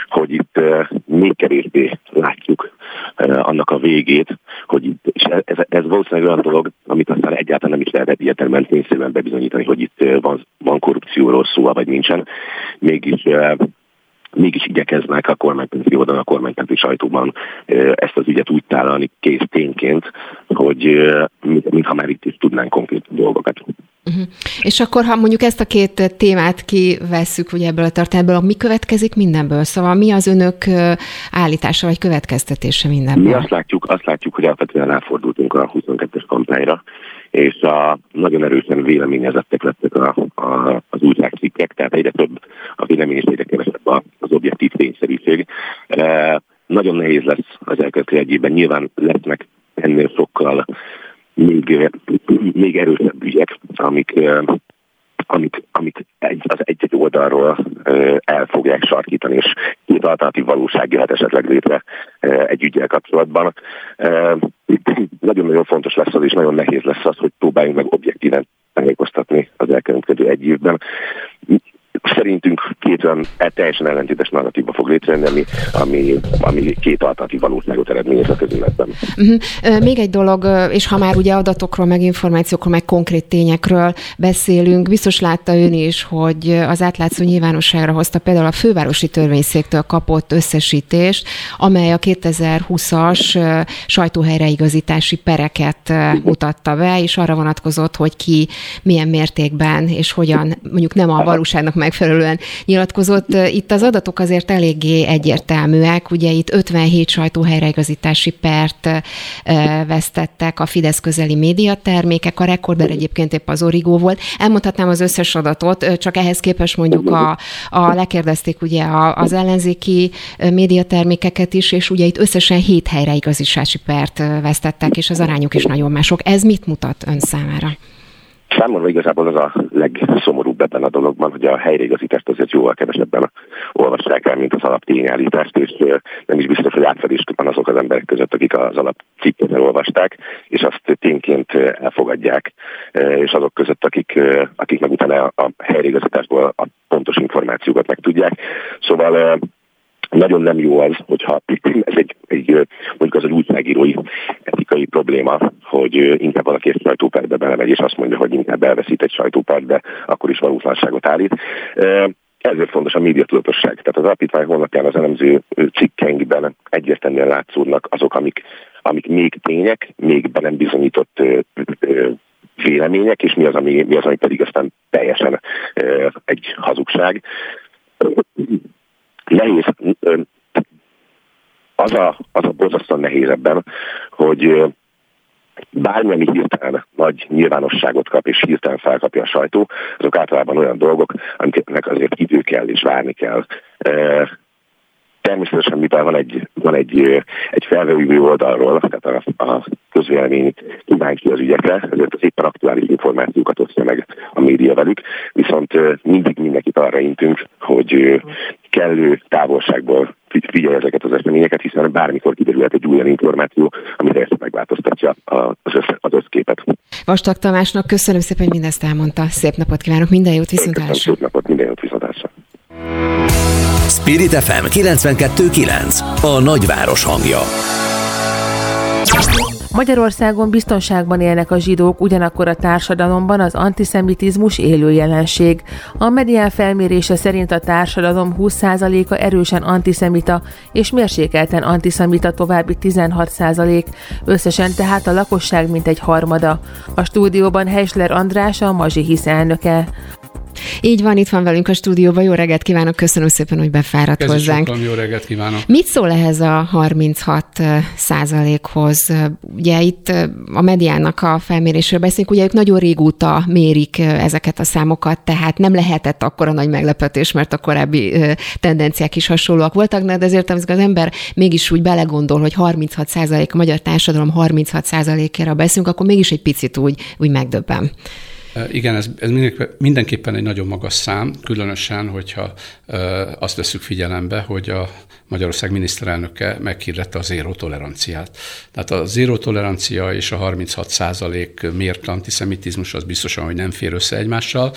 hogy itt még kevésbé látjuk annak a végét, hogy itt, és ez, ez valószínűleg olyan dolog, amit aztán egyáltalán nem is lehet egyértelműen tényszerűen bebizonyítani, hogy itt van, van korrupcióról szó, vagy nincsen. Mégis mégis igyekeznek a kormánypenti oldalon, a kormánypenti sajtóban ezt az ügyet úgy tálalni kész tényként, hogy mintha már itt is tudnánk konkrét dolgokat. Uh-huh. És akkor, ha mondjuk ezt a két témát kivesszük ugye ebből a tartalmából, mi következik mindenből? Szóval mi az önök állítása vagy következtetése mindenből? Mi azt látjuk, azt látjuk hogy alapvetően elfordultunk a 22-es kampányra, és a, nagyon erősen véleményezettek lettek a, a, az újságcikkek, tehát egyre több a vélemény és egyre kevesebb az objektív tényszerűség. E, nagyon nehéz lesz az elkövetkező nyilván lesznek ennél sokkal még, még erősebb ügyek, amik, amik, amik egy, az egy-egy oldalról el fogják sarkítani, és két alternatív valóság jöhet esetleg létre egy ügyel kapcsolatban. Nagyon-nagyon fontos lesz az, és nagyon nehéz lesz az, hogy próbáljunk meg objektíven tájékoztatni az elkövetkező egy évben szerintünk két olyan e, teljesen ellentétes narratíva fog létrejönni, ami, ami, ami két alternatív valóságot eredményez a közületben. Uh-huh. Még egy dolog, és ha már ugye adatokról, meg információkról, meg konkrét tényekről beszélünk, biztos látta ön is, hogy az átlátszó nyilvánosságra hozta például a fővárosi törvényszéktől kapott összesítést, amely a 2020-as sajtóhelyreigazítási pereket mutatta be, és arra vonatkozott, hogy ki milyen mértékben és hogyan, mondjuk nem a valóságnak megfelelően nyilatkozott. Itt az adatok azért eléggé egyértelműek. Ugye itt 57 sajtóhelyreigazítási pert vesztettek a Fidesz közeli médiatermékek, a rekorder egyébként épp az Origo volt. Elmondhatnám az összes adatot, csak ehhez képest mondjuk a, a lekérdezték ugye az ellenzéki médiatermékeket is, és ugye itt összesen 7 helyreigazítási pert vesztettek, és az arányok is nagyon mások. Ez mit mutat ön számára? Számomra igazából az a legszomorúbb ebben a dologban, hogy a helyreigazítást azért jóval kevesebben olvassák el, mint az alaptényállítást, és nem is biztos, hogy átfedést van azok az emberek között, akik az alapcikket elolvasták, és azt tényként elfogadják, és azok között, akik, akik meg utána a helyreigazításból a pontos információkat megtudják. Szóval nagyon nem jó az, hogyha ez egy, egy mondjuk az egy újságírói etikai probléma, hogy inkább valaki egy sajtóperbe belemegy, és azt mondja, hogy inkább elveszít egy sajtópart, de akkor is valótlanságot állít. Ezért fontos a médiatudatosság. Tehát az alapítvány honlapján az elemző cikkeinkben egyértelműen látszódnak azok, amik, amik még tények, még be nem bizonyított vélemények, és mi az, ami, mi az, ami pedig aztán teljesen egy hazugság nehéz, az a, az a borzasztóan nehéz ebben, hogy bármi, ami hirtelen nagy nyilvánosságot kap és hirtelen felkapja a sajtó, azok általában olyan dolgok, amiknek azért idő kell és várni kell. Természetesen, mivel van egy, van egy, egy felvevő oldalról, tehát a, a közvélemény kíváncsi az ügyekre, ezért az éppen aktuális információkat osztja meg a média velük, viszont mindig mindenkit arra intünk, hogy kellő távolságból figyelj ezeket az eseményeket, hiszen bármikor kiderülhet egy olyan információ, ami ezt megváltoztatja az, össze, az összképet. Vastag Tamásnak köszönöm szépen, hogy mindezt elmondta. Szép napot kívánok, minden jót, viszontlátásra. Szép napot, minden jót, viszontlátásra. Spirit FM 92.9 A nagyváros hangja. Magyarországon biztonságban élnek a zsidók, ugyanakkor a társadalomban az antiszemitizmus élő jelenség. A medián felmérése szerint a társadalom 20%-a erősen antiszemita, és mérsékelten antiszemita további 16%, összesen tehát a lakosság mintegy harmada. A stúdióban Heisler András, a Mazsi Hisz elnöke. Így van, itt van velünk a stúdióban. Jó reggelt kívánok, köszönöm szépen, hogy befáradt Kezdj hozzánk. Sokan, jó reggelt kívánok. Mit szól ehhez a 36 százalékhoz? Ugye itt a mediának a felmérésről beszélünk, ugye ők nagyon régóta mérik ezeket a számokat, tehát nem lehetett akkora nagy meglepetés, mert a korábbi tendenciák is hasonlóak voltak, de ezért az ember mégis úgy belegondol, hogy 36 százalék, a magyar társadalom 36 százalékára beszélünk, akkor mégis egy picit úgy, úgy megdöbben. Igen, ez, ez mindenképpen egy nagyon magas szám, különösen, hogyha azt veszük figyelembe, hogy a Magyarország miniszterelnöke meghirdette a zéró toleranciát. Tehát a zéró tolerancia és a 36 százalék mért antiszemitizmus az biztosan, hogy nem fér össze egymással,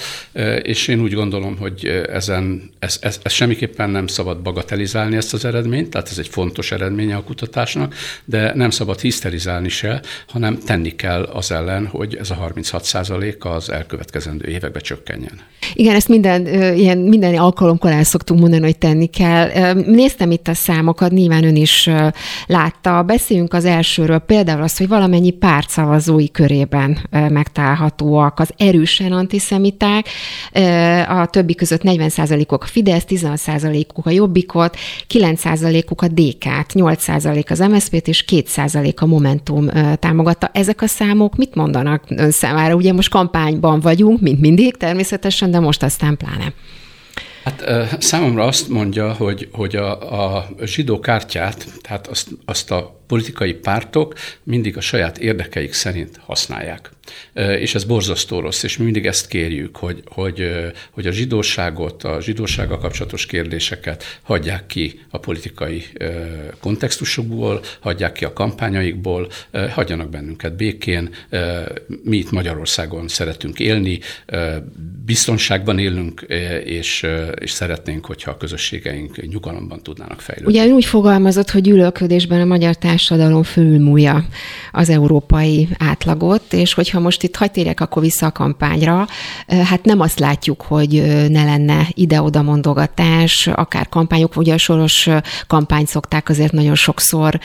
és én úgy gondolom, hogy ezen, ez, ez, ez semmiképpen nem szabad bagatelizálni ezt az eredményt, tehát ez egy fontos eredménye a kutatásnak, de nem szabad hiszterizálni se, hanem tenni kell az ellen, hogy ez a 36 százalék az elkövetkezendő évekbe csökkenjen. Igen, ezt minden, ilyen, minden alkalomkor el szoktunk mondani, hogy tenni kell. Néztem itt a számokat, nyilván ön is látta. Beszéljünk az elsőről, például az, hogy valamennyi párt szavazói körében megtalálhatóak az erősen antiszemiták, a többi között 40%-ok a Fidesz, 16%-uk a Jobbikot, 9%-uk a DK-t, 8% az MSZP-t és 2% a Momentum támogatta. Ezek a számok mit mondanak ön számára? Ugye most kampányban vagyunk, mint mindig természetesen, de most aztán pláne. Hát számomra azt mondja, hogy, hogy a, a zsidó kártyát, tehát azt, azt a politikai pártok mindig a saját érdekeik szerint használják. És ez borzasztó rossz, és mi mindig ezt kérjük, hogy, hogy, hogy a zsidóságot, a zsidósággal kapcsolatos kérdéseket hagyják ki a politikai kontextusokból, hagyják ki a kampányaikból, hagyjanak bennünket békén. Mi itt Magyarországon szeretünk élni, biztonságban élünk, és, és szeretnénk, hogyha a közösségeink nyugalomban tudnának fejlődni. Ugye úgy fogalmazott, hogy gyűlölködésben a magyar társadalom fölmúlja az európai átlagot, és hogyha most itt hagy térjek akkor vissza a kampányra, hát nem azt látjuk, hogy ne lenne ide-oda mondogatás, akár kampányok, ugye a soros kampányt szokták azért nagyon sokszor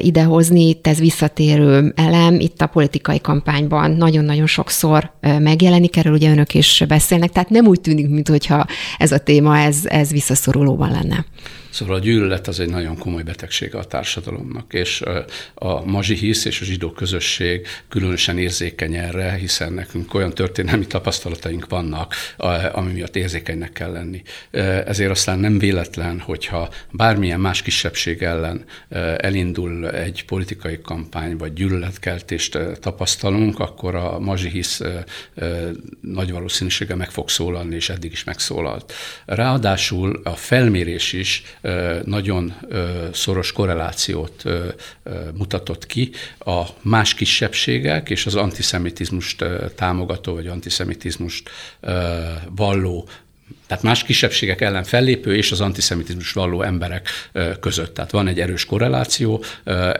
idehozni, itt ez visszatérő elem, itt a politikai kampányban nagyon-nagyon sokszor megjelenik, erről ugye önök is beszélnek, tehát nem úgy tűnik, mintha ez a téma, ez, ez visszaszorulóban lenne. Szóval a gyűlölet az egy nagyon komoly betegsége a társadalomnak, és a mazsi hisz és a zsidó közösség különösen érzékeny erre, hiszen nekünk olyan történelmi tapasztalataink vannak, ami miatt érzékenynek kell lenni. Ezért aztán nem véletlen, hogyha bármilyen más kisebbség ellen elindul egy politikai kampány, vagy gyűlöletkeltést tapasztalunk, akkor a mazsi hisz nagy valószínűsége meg fog szólalni, és eddig is megszólalt. Ráadásul a felmérés is nagyon szoros korrelációt mutatott ki. A más kisebbségek és az antiszemitizmust támogató vagy antiszemitizmust valló tehát más kisebbségek ellen fellépő és az antiszemitizmus valló emberek között. Tehát van egy erős korreláció,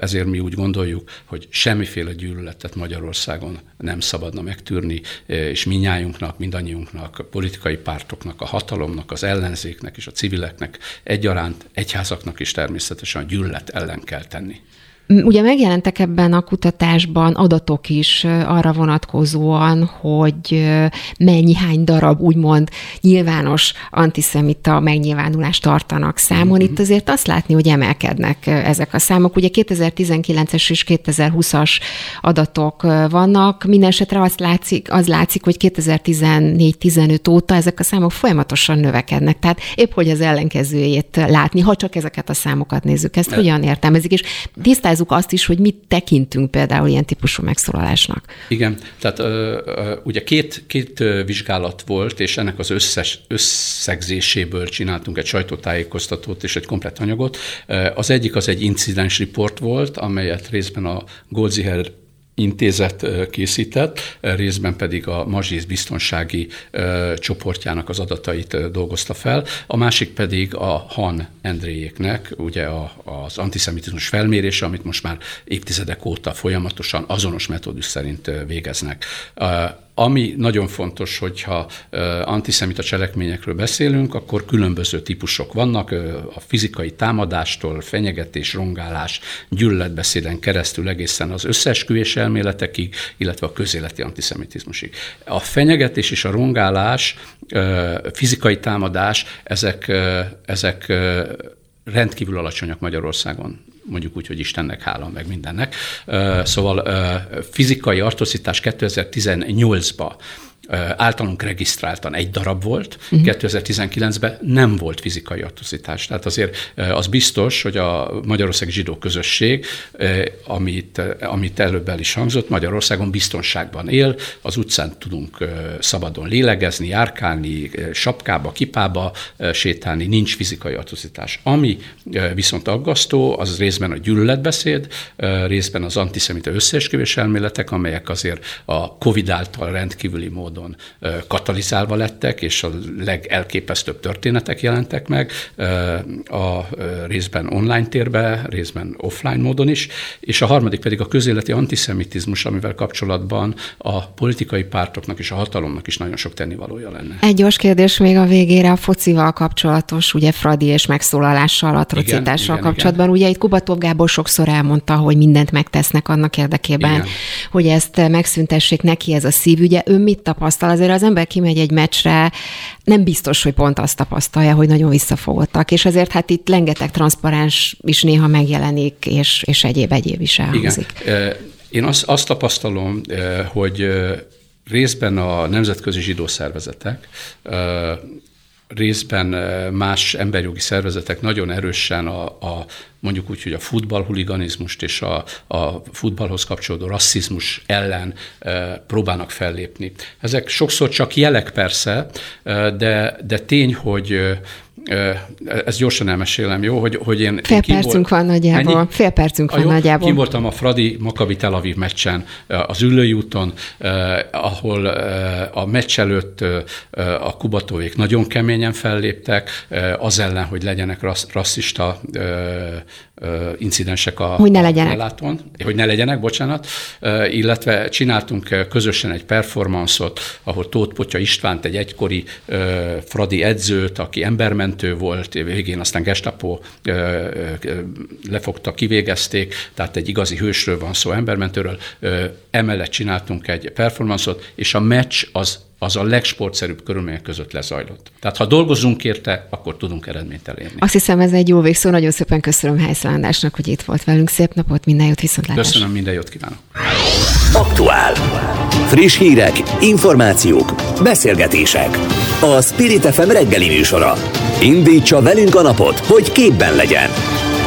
ezért mi úgy gondoljuk, hogy semmiféle gyűlöletet Magyarországon nem szabadna megtűrni, és minnyájunknak, mindannyiunknak, a politikai pártoknak, a hatalomnak, az ellenzéknek és a civileknek egyaránt, egyházaknak is természetesen a gyűlölet ellen kell tenni. Ugye megjelentek ebben a kutatásban adatok is arra vonatkozóan, hogy mennyi hány darab úgymond nyilvános antiszemita megnyilvánulást tartanak számon. Mm-hmm. Itt azért azt látni, hogy emelkednek ezek a számok. Ugye 2019-es és 2020-as adatok vannak. Mindenesetre azt látszik, az látszik, hogy 2014-15 óta ezek a számok folyamatosan növekednek. Tehát épp hogy az ellenkezőjét látni, ha csak ezeket a számokat nézzük. Ezt hogyan értelmezik? És tisztáz tisztázzuk azt is, hogy mit tekintünk például ilyen típusú megszólalásnak. Igen, tehát ugye két, két vizsgálat volt, és ennek az összes, összegzéséből csináltunk egy sajtótájékoztatót és egy komplet anyagot. Az egyik az egy incidens report volt, amelyet részben a Goldziher intézet készített, részben pedig a Mazsisz biztonsági csoportjának az adatait dolgozta fel, a másik pedig a Han Endréjéknek, ugye az antiszemitizmus felmérése, amit most már évtizedek óta folyamatosan azonos metódus szerint végeznek. Ami nagyon fontos, hogyha antiszemita cselekményekről beszélünk, akkor különböző típusok vannak, a fizikai támadástól, fenyegetés, rongálás, gyűlöletbeszéden keresztül egészen az összeesküvés elméletekig, illetve a közéleti antiszemitizmusig. A fenyegetés és a rongálás, fizikai támadás, ezek, ezek rendkívül alacsonyak Magyarországon mondjuk úgy, hogy Istennek hála, meg mindennek. Szóval fizikai artocitás 2018-ba általunk regisztráltan egy darab volt, uh-huh. Mhm. 2019-ben nem volt fizikai atrocitás. Tehát azért az biztos, hogy a Magyarországi zsidó közösség, amit, amit előbb el is hangzott, Magyarországon biztonságban él, az utcán tudunk szabadon lélegezni, járkálni, sapkába, kipába sétálni, nincs fizikai atrocitás. Ami viszont aggasztó, az részben a gyűlöletbeszéd, részben az antiszemita összeesküvés elméletek, amelyek azért a COVID által rendkívüli módon módon katalizálva lettek, és a legelképesztőbb történetek jelentek meg, a részben online térbe, részben offline módon is, és a harmadik pedig a közéleti antiszemitizmus, amivel kapcsolatban a politikai pártoknak és a hatalomnak is nagyon sok tennivalója lenne. Egy gyors kérdés még a végére a focival kapcsolatos, ugye Fradi és megszólalással, atrocitással igen, kapcsolatban. Igen. Ugye itt Kubatov Gábor sokszor elmondta, hogy mindent megtesznek annak érdekében, igen. hogy ezt megszüntessék neki ez a szívügye. Ő mit tapasztal? Tapasztal, azért az ember kimegy egy meccsre, nem biztos, hogy pont azt tapasztalja, hogy nagyon visszafogottak, és azért hát itt rengeteg transzparens is néha megjelenik, és, és egyéb-egyéb is elhangzik. Igen. Én azt, azt tapasztalom, hogy részben a nemzetközi zsidó szervezetek részben más emberjogi szervezetek nagyon erősen a, a mondjuk úgy, hogy a futballhuliganizmust és a, a futballhoz kapcsolódó rasszizmus ellen e, próbálnak fellépni. Ezek sokszor csak jelek persze, de, de tény, hogy ezt gyorsan elmesélem, jó? Hogy, hogy én, Fél én percünk volt, van nagyjából. Ennyi? Fél percünk van jó, nagyjából. Kim voltam a Fradi Makabi Tel Aviv meccsen, az Üllői úton, eh, ahol eh, a meccs előtt eh, a kubatóvék nagyon keményen felléptek, eh, az ellen, hogy legyenek rasszista eh, incidensek a hogy ne legyenek. Leláton, hogy ne legyenek, bocsánat, illetve csináltunk közösen egy performanszot, ahol Tóth Potya Istvánt, egy egykori Fradi edzőt, aki embermentő volt, végén aztán gestapo lefogta, kivégezték, tehát egy igazi hősről van szó, embermentőről, emellett csináltunk egy performanszot, és a meccs az az a legsportszerűbb körülmények között lezajlott. Tehát ha dolgozunk érte, akkor tudunk eredményt elérni. Azt hiszem, ez egy jó végszó. Nagyon szépen köszönöm Helyszlándásnak, hogy itt volt velünk. Szép napot, minden jót, viszontlátásra. Köszönöm, minden jót kívánok. Aktuál. Friss hírek, információk, beszélgetések. A Spirit FM reggeli műsora. Indítsa velünk a napot, hogy képben legyen.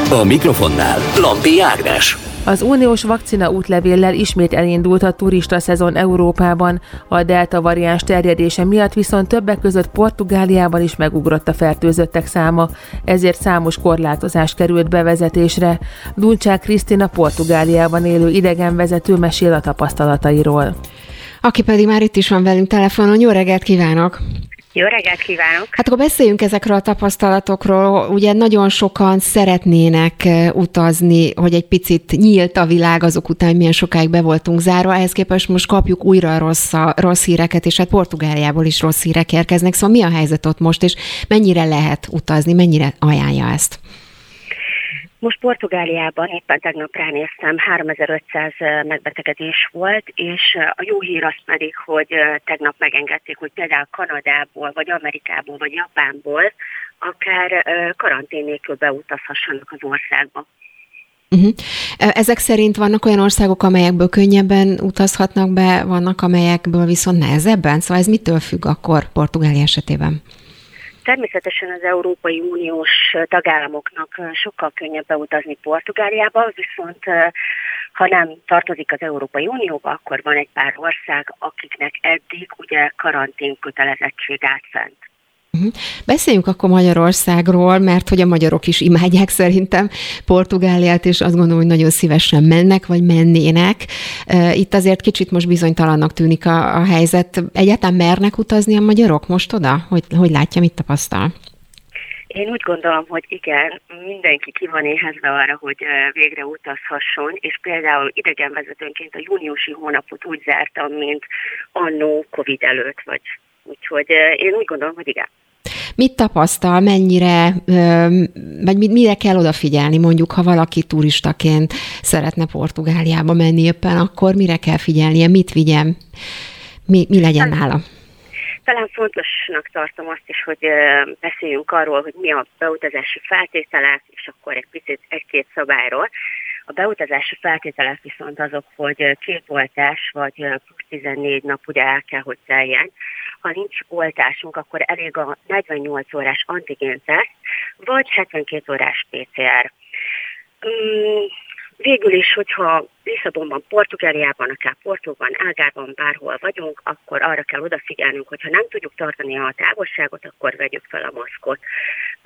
A mikrofonnál Lampi Ágnes. Az uniós vakcina útlevéllel ismét elindult a turista szezon Európában. A delta variáns terjedése miatt viszont többek között Portugáliában is megugrott a fertőzöttek száma, ezért számos korlátozás került bevezetésre. Dulcsák Krisztina Portugáliában élő idegenvezető mesél a tapasztalatairól. Aki pedig már itt is van velünk telefonon. Jó reggelt kívánok! Jó reggelt kívánok! Hát akkor beszéljünk ezekről a tapasztalatokról. Ugye nagyon sokan szeretnének utazni, hogy egy picit nyílt a világ azok után, milyen sokáig be voltunk zárva. Ehhez képest most kapjuk újra rossz, rossz híreket, és hát Portugáliából is rossz hírek érkeznek. Szóval mi a helyzet ott most, és mennyire lehet utazni, mennyire ajánlja ezt? Most Portugáliában éppen tegnap ránéztem, 3500 megbetegedés volt, és a jó hír az pedig, hogy tegnap megengedték, hogy például Kanadából, vagy Amerikából, vagy Japánból akár karantén nélkül beutazhassanak az országba. Uh-huh. Ezek szerint vannak olyan országok, amelyekből könnyebben utazhatnak be, vannak amelyekből viszont nehezebben? Szóval ez mitől függ akkor Portugália esetében? Természetesen az Európai Uniós tagállamoknak sokkal könnyebb beutazni Portugáliába, viszont ha nem tartozik az Európai Unióba, akkor van egy pár ország, akiknek eddig ugye karantén kötelezettség állt fent. Mhm. Beszéljünk akkor Magyarországról, mert hogy a magyarok is imádják szerintem Portugáliát, és azt gondolom, hogy nagyon szívesen mennek, vagy mennének. Itt azért kicsit most bizonytalannak tűnik a, a helyzet. Egyáltalán mernek utazni a magyarok most oda? Hogy, hogy látja, mit tapasztal? Én úgy gondolom, hogy igen, mindenki ki van éhezve arra, hogy végre utazhasson, és például idegenvezetőnként a júniusi hónapot úgy zártam, mint annó Covid előtt, vagy úgyhogy én úgy gondolom, hogy igen. Mit tapasztal, mennyire, vagy mire kell odafigyelni, mondjuk, ha valaki turistaként szeretne Portugáliába menni éppen, akkor mire kell figyelnie, mit vigyem, mi, mi legyen nála? Talán fontosnak tartom azt is, hogy beszéljünk arról, hogy mi a beutazási feltételek, és akkor egy picit egy-két szabályról. A beutazási feltételek viszont azok, hogy két oltás vagy plusz 14 nap ugye el kell, hogy teljen. Ha nincs oltásunk, akkor elég a 48 órás antigén teszt, vagy 72 órás PCR. Mm, végül is, hogyha Lisszabonban, Portugáliában, akár Portóban, Ágában, bárhol vagyunk, akkor arra kell odafigyelnünk, hogyha nem tudjuk tartani a távolságot, akkor vegyük fel a maszkot.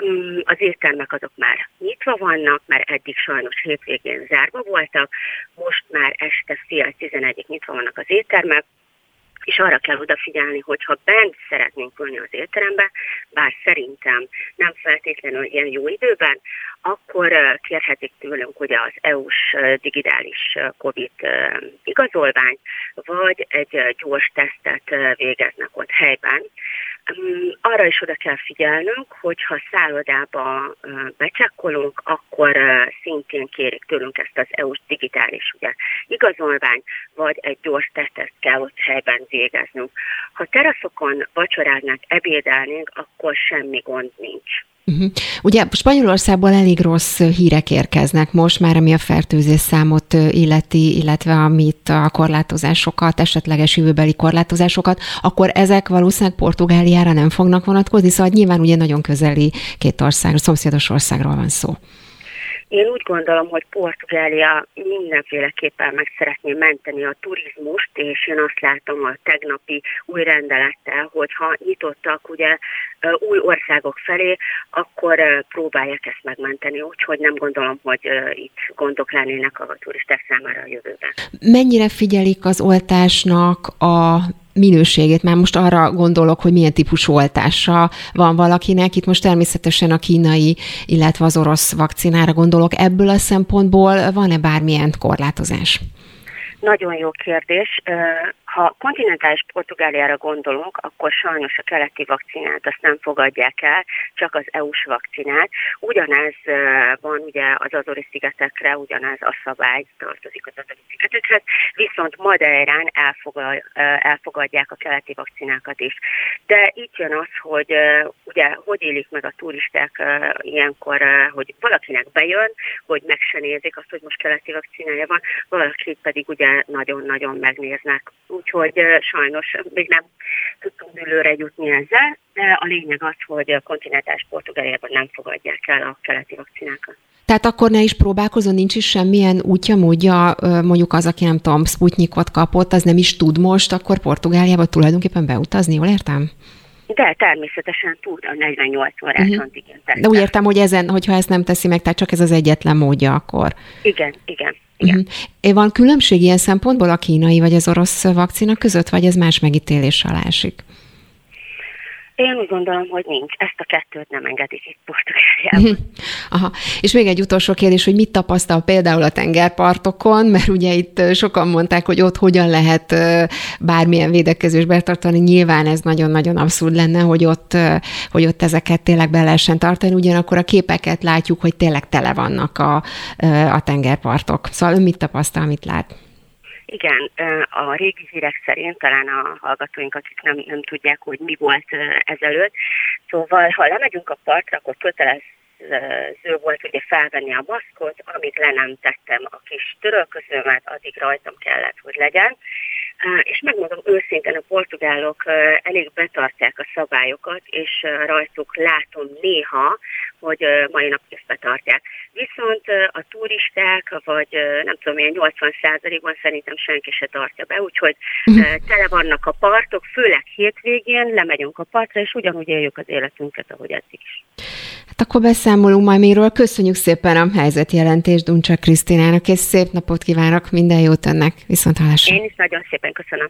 Mm, az éttermek azok már nyitva vannak, mert eddig sajnos hétvégén zárva voltak, most már este fél tizenegyig nyitva vannak az éttermek, és arra kell odafigyelni, hogy ha bent szeretnénk ülni az étterembe, bár szerintem nem feltétlenül ilyen jó időben, akkor kérhetik tőlünk ugye az EU-s digitális COVID igazolvány, vagy egy gyors tesztet végeznek ott helyben. Arra is oda kell figyelnünk, hogy ha szállodába becsekkolunk, akkor szintén kérik tőlünk ezt az EU-s digitális ugye, igazolvány, vagy egy gyors tesztet kell ott helyben végeznünk. Ha teraszokon vacsoráznánk, ebédelnénk, akkor semmi gond nincs. Uh-huh. Ugye Spanyolországból elég rossz hírek érkeznek most már, ami a fertőzés számot illeti, illetve amit a korlátozásokat, esetleges jövőbeli korlátozásokat, akkor ezek valószínűleg Portugáliára nem fognak vonatkozni, szóval nyilván ugye nagyon közeli két ország, szomszédos országról van szó. Én úgy gondolom, hogy Portugália mindenféleképpen meg szeretné menteni a turizmust, és én azt látom a tegnapi új rendelettel, hogyha nyitottak ugye új országok felé, akkor próbálják ezt megmenteni, úgyhogy nem gondolom, hogy itt gondok lennének a turisták számára a jövőben. Mennyire figyelik az oltásnak a minőségét, már most arra gondolok, hogy milyen típusú oltása van valakinek. Itt most természetesen a kínai, illetve az orosz vakcinára gondolok. Ebből a szempontból van-e bármilyen korlátozás? Nagyon jó kérdés. Ha kontinentális Portugáliára gondolunk, akkor sajnos a keleti vakcinát azt nem fogadják el, csak az EU-s vakcinát. Ugyanez van ugye az Azori szigetekre, ugyanez a szabály tartozik az Azori szigetekhez, viszont Madeirán elfogad, elfogadják a keleti vakcinákat is. De itt jön az, hogy ugye hogy élik meg a turisták ilyenkor, hogy valakinek bejön, hogy meg se nézik azt, hogy most keleti vakcinája van, valakit pedig ugye nagyon-nagyon megnéznek úgyhogy sajnos még nem tudtunk dőlőre jutni ezzel, de a lényeg az, hogy a kontinentás Portugáliában nem fogadják el a keleti vakcinákat. Tehát akkor ne is próbálkozon, nincs is semmilyen útja, módja, mondjuk az, aki nem tudom, Sputnikot kapott, az nem is tud most, akkor Portugáliába tulajdonképpen beutazni, jól értem? De természetesen tud a 48 órás uh-huh. antigén De úgy értem, hogy ezen, hogyha ezt nem teszi meg, tehát csak ez az egyetlen módja akkor. Igen, igen. Igen. Uh-huh. Van különbség ilyen szempontból a kínai vagy az orosz vakcina között, vagy ez más megítélés alá esik? Én úgy gondolom, hogy nincs. Ezt a kettőt nem engedik itt Portugáliában. Aha. És még egy utolsó kérdés, hogy mit tapasztal például a tengerpartokon, mert ugye itt sokan mondták, hogy ott hogyan lehet bármilyen védekezés betartani. Nyilván ez nagyon-nagyon abszurd lenne, hogy ott, hogy ott ezeket tényleg be lehessen tartani, ugyanakkor a képeket látjuk, hogy tényleg tele vannak a, a tengerpartok. Szóval ön mit tapasztal, mit lát? Igen, a régi hírek szerint, talán a hallgatóink, akik nem, nem tudják, hogy mi volt ezelőtt, szóval ha lemegyünk a partra, akkor kötelező volt ugye felvenni a maszkot, amit le nem tettem a kis törölközőmet, addig rajtam kellett, hogy legyen. és megmondom őszintén, a portugálok elég betartják a szabályokat, és rajtuk látom néha, hogy mai nap ezt betartják. Viszont a turisták, vagy nem tudom, ilyen 80 ban szerintem senki se tartja be, úgyhogy tele vannak a partok, főleg hétvégén lemegyünk a partra, és ugyanúgy éljük az életünket, ahogy eddig is. Hát akkor beszámolunk majd miről. Köszönjük szépen a helyzetjelentést Duncsa Krisztinának, és szép napot kívánok, minden jót önnek. Viszont hallásra. Én is nagyon szépen köszönöm.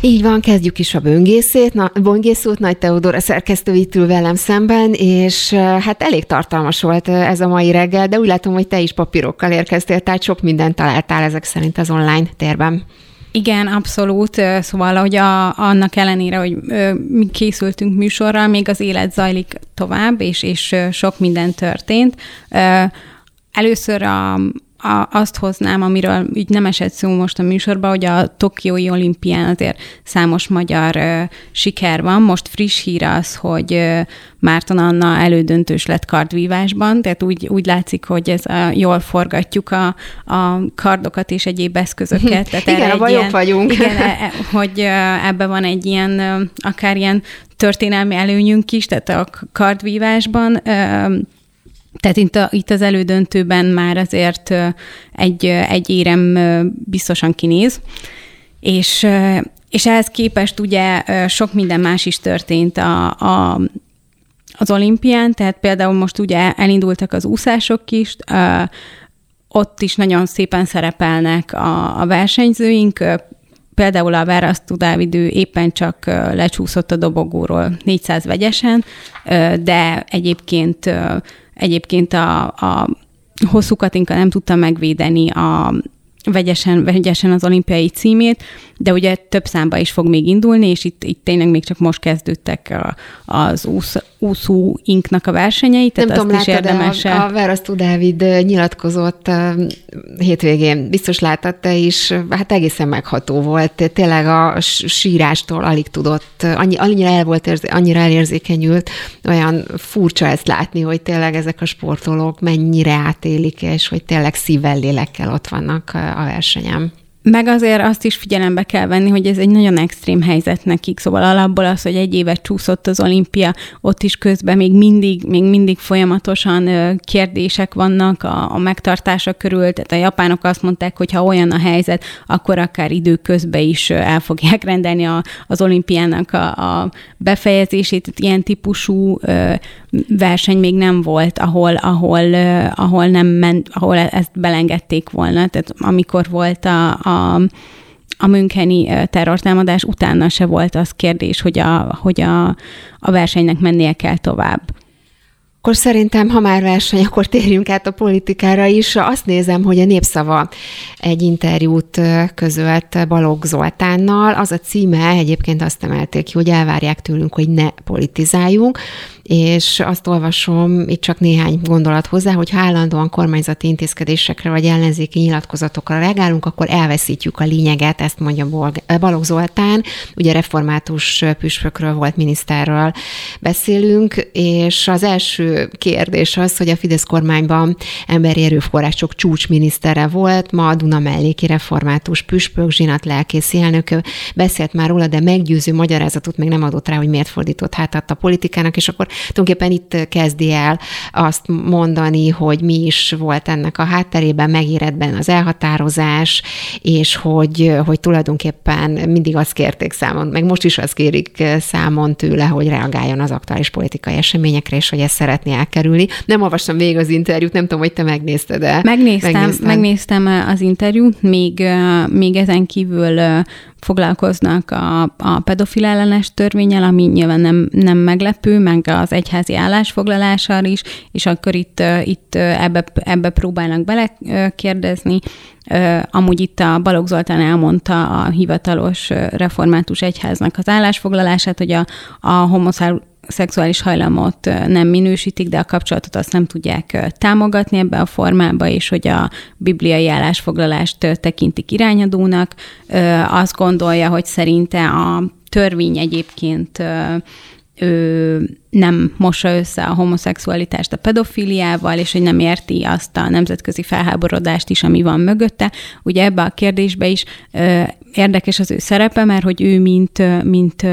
Így van, kezdjük is a böngészét. Na, böngészőt Nagy Teodora szerkesztő itt ül velem szemben, és hát elég tartalmas volt ez a mai reggel, de úgy látom, hogy te is papírokkal érkeztél, tehát sok mindent találtál ezek szerint az online térben. Igen, abszolút. Szóval, hogy a, annak ellenére, hogy mi készültünk műsorral, még az élet zajlik tovább, és, és sok minden történt. Először a, a, azt hoznám, amiről így nem esett szó most a műsorban, hogy a Tokiói olimpián azért számos magyar ö, siker van. Most friss hír az, hogy ö, Márton Anna elődöntős lett kardvívásban, tehát úgy, úgy látszik, hogy ez a, jól forgatjuk a, a kardokat és egyéb eszközöket. Tehát igen, abban jobb vagyunk. Igen, e, e, hogy ebbe van egy ilyen, akár ilyen történelmi előnyünk is, tehát a kardvívásban tehát itt, a, itt az elődöntőben már azért egy, egy érem biztosan kinéz, és, és ehhez képest ugye sok minden más is történt a, a, az olimpián, tehát például most ugye elindultak az úszások is, ott is nagyon szépen szerepelnek a, a versenyzőink, például a Verasztú Dávidő éppen csak lecsúszott a dobogóról 400 vegyesen, de egyébként Egyébként a, a hosszú Katinka nem tudta megvédeni a vegyesen, vegyesen az olimpiai címét, de ugye több számba is fog még indulni, és itt, itt tényleg még csak most kezdődtek a, az úsz, úszó inknak a versenyei, tehát Nem azt tudom, is érdemes. A, a Verasztó Dávid nyilatkozott hétvégén, biztos láttad te is, hát egészen megható volt. Tényleg a sírástól alig tudott, annyi, annyira el volt, érzi, annyira elérzékenyült, olyan furcsa ezt látni, hogy tényleg ezek a sportolók mennyire átélik, és hogy tényleg szívvel, lélekkel ott vannak a versenyem. Meg azért azt is figyelembe kell venni, hogy ez egy nagyon extrém helyzet nekik, szóval alapból az, hogy egy évet csúszott az olimpia, ott is közben még mindig, még mindig folyamatosan kérdések vannak a, a megtartása körül, tehát a japánok azt mondták, hogy ha olyan a helyzet, akkor akár időközben is el fogják rendelni a, az olimpiának a, a befejezését, ilyen típusú verseny még nem volt, ahol, ahol, ahol nem ment, ahol ezt belengedték volna, tehát amikor volt a, a a Müncheni terrortámadás utána se volt az kérdés, hogy a, hogy a, a versenynek mennie kell tovább. Akkor szerintem, ha már verseny, akkor térjünk át a politikára is. Azt nézem, hogy a Népszava egy interjút közölt Balogh Zoltánnal. Az a címe, egyébként azt emelték ki, hogy elvárják tőlünk, hogy ne politizáljunk és azt olvasom, itt csak néhány gondolat hozzá, hogy ha állandóan kormányzati intézkedésekre vagy ellenzéki nyilatkozatokra reagálunk, akkor elveszítjük a lényeget, ezt mondja Balogh Zoltán, ugye református püspökről volt miniszterről beszélünk, és az első kérdés az, hogy a Fidesz kormányban emberi erőforrások csúcsminisztere volt, ma a Duna melléki református püspök, Zsinat lelkész elnök beszélt már róla, de meggyőző magyarázatot még nem adott rá, hogy miért fordított hátat a politikának, és akkor tulajdonképpen itt kezdi el azt mondani, hogy mi is volt ennek a hátterében, megéretben az elhatározás, és hogy, hogy tulajdonképpen mindig azt kérték számon, meg most is azt kérik számon tőle, hogy reagáljon az aktuális politikai eseményekre, és hogy ezt szeretné elkerülni. Nem olvastam végig az interjút, nem tudom, hogy te megnézted-e. Megnéztem, megnéztem, megnéztem az interjút, még, még ezen kívül foglalkoznak a, a pedofil ellenes törvényel, ami nyilván nem, nem meglepő, meg az egyházi állásfoglalással is, és akkor itt, itt ebbe, ebbe próbálnak belekérdezni. Amúgy itt a Balogh Zoltán elmondta a hivatalos református egyháznak az állásfoglalását, hogy a, a szexuális hajlamot nem minősítik, de a kapcsolatot azt nem tudják támogatni ebbe a formába, és hogy a bibliai állásfoglalást tekintik irányadónak. Azt gondolja, hogy szerinte a törvény egyébként ő nem mossa össze a homoszexualitást a pedofiliával, és hogy nem érti azt a nemzetközi felháborodást is, ami van mögötte. Ugye ebbe a kérdésbe is ö, érdekes az ő szerepe, mert hogy ő mint, mint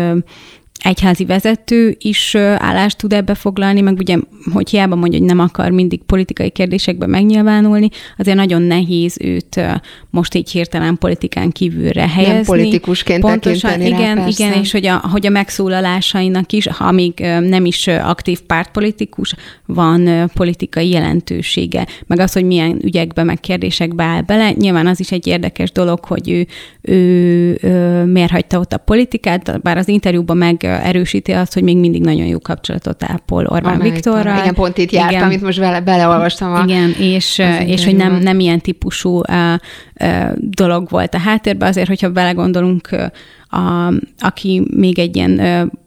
egyházi vezető is állást tud ebbe foglalni, meg ugye, hogy hiába mondja, hogy nem akar mindig politikai kérdésekbe megnyilvánulni, azért nagyon nehéz őt most így hirtelen politikán kívülre helyezni. Nem politikusként Pontosan, igen, rá, igen, és hogy a, hogy a megszólalásainak is, ha még nem is aktív pártpolitikus, van politikai jelentősége. Meg az, hogy milyen ügyekbe, meg kérdésekbe áll bele. Nyilván az is egy érdekes dolog, hogy ő, ő, ő miért hagyta ott a politikát, bár az interjúban meg erősíti azt, hogy még mindig nagyon jó kapcsolatot ápol Orbán Orbán Viktorral. Igen, pont itt járt, igen. amit most vele, beleolvastam. A, igen, és, és hogy nem, nem ilyen típusú uh, uh, dolog volt a háttérben, azért, hogyha belegondolunk, a, aki még egy ilyen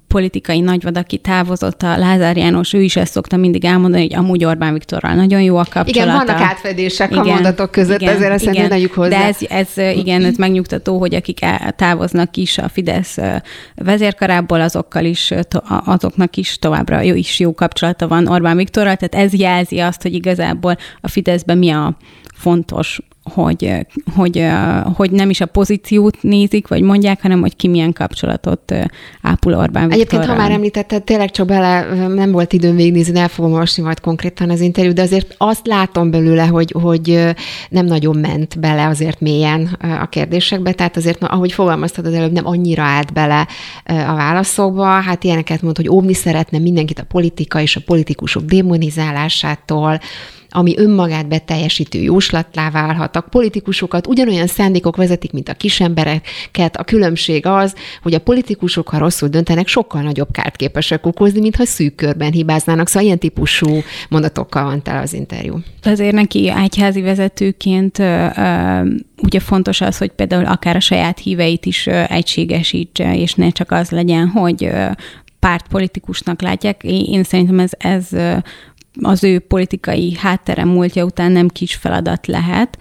politikai nagyvad, aki távozott, a Lázár János, ő is ezt szokta mindig elmondani, hogy amúgy Orbán Viktorral nagyon jó a kapcsolata. Igen, vannak átfedések igen, a mondatok között, igen, ezért ezt igen, hozzá. De ez, ez, igen, ez megnyugtató, hogy akik távoznak is a Fidesz vezérkarából, azokkal is, azoknak is továbbra jó, is jó kapcsolata van Orbán Viktorral, tehát ez jelzi azt, hogy igazából a Fideszben mi a fontos hogy, hogy, hogy nem is a pozíciót nézik, vagy mondják, hanem hogy ki milyen kapcsolatot ápol Orbán Viktorral. Egyébként, ha már említetted, tényleg csak bele, nem volt időm végignézni, el fogom olvasni majd konkrétan az interjút, de azért azt látom belőle, hogy, hogy nem nagyon ment bele azért mélyen a kérdésekbe, tehát azért, ahogy fogalmaztad az előbb, nem annyira állt bele a válaszokba, hát ilyeneket mond, hogy óvni szeretne mindenkit a politika és a politikusok démonizálásától, ami önmagát beteljesítő jóslatlá válhat. A politikusokat ugyanolyan szándékok vezetik, mint a kisembereket. A különbség az, hogy a politikusok, ha rosszul döntenek, sokkal nagyobb kárt képesek okozni, mintha szűk körben hibáznának. Szóval ilyen típusú mondatokkal van tele az interjú. Azért neki egyházi vezetőként ugye fontos az, hogy például akár a saját híveit is egységesítse, és ne csak az legyen, hogy pártpolitikusnak látják. Én szerintem ez, ez az ő politikai háttere múltja után nem kis feladat lehet.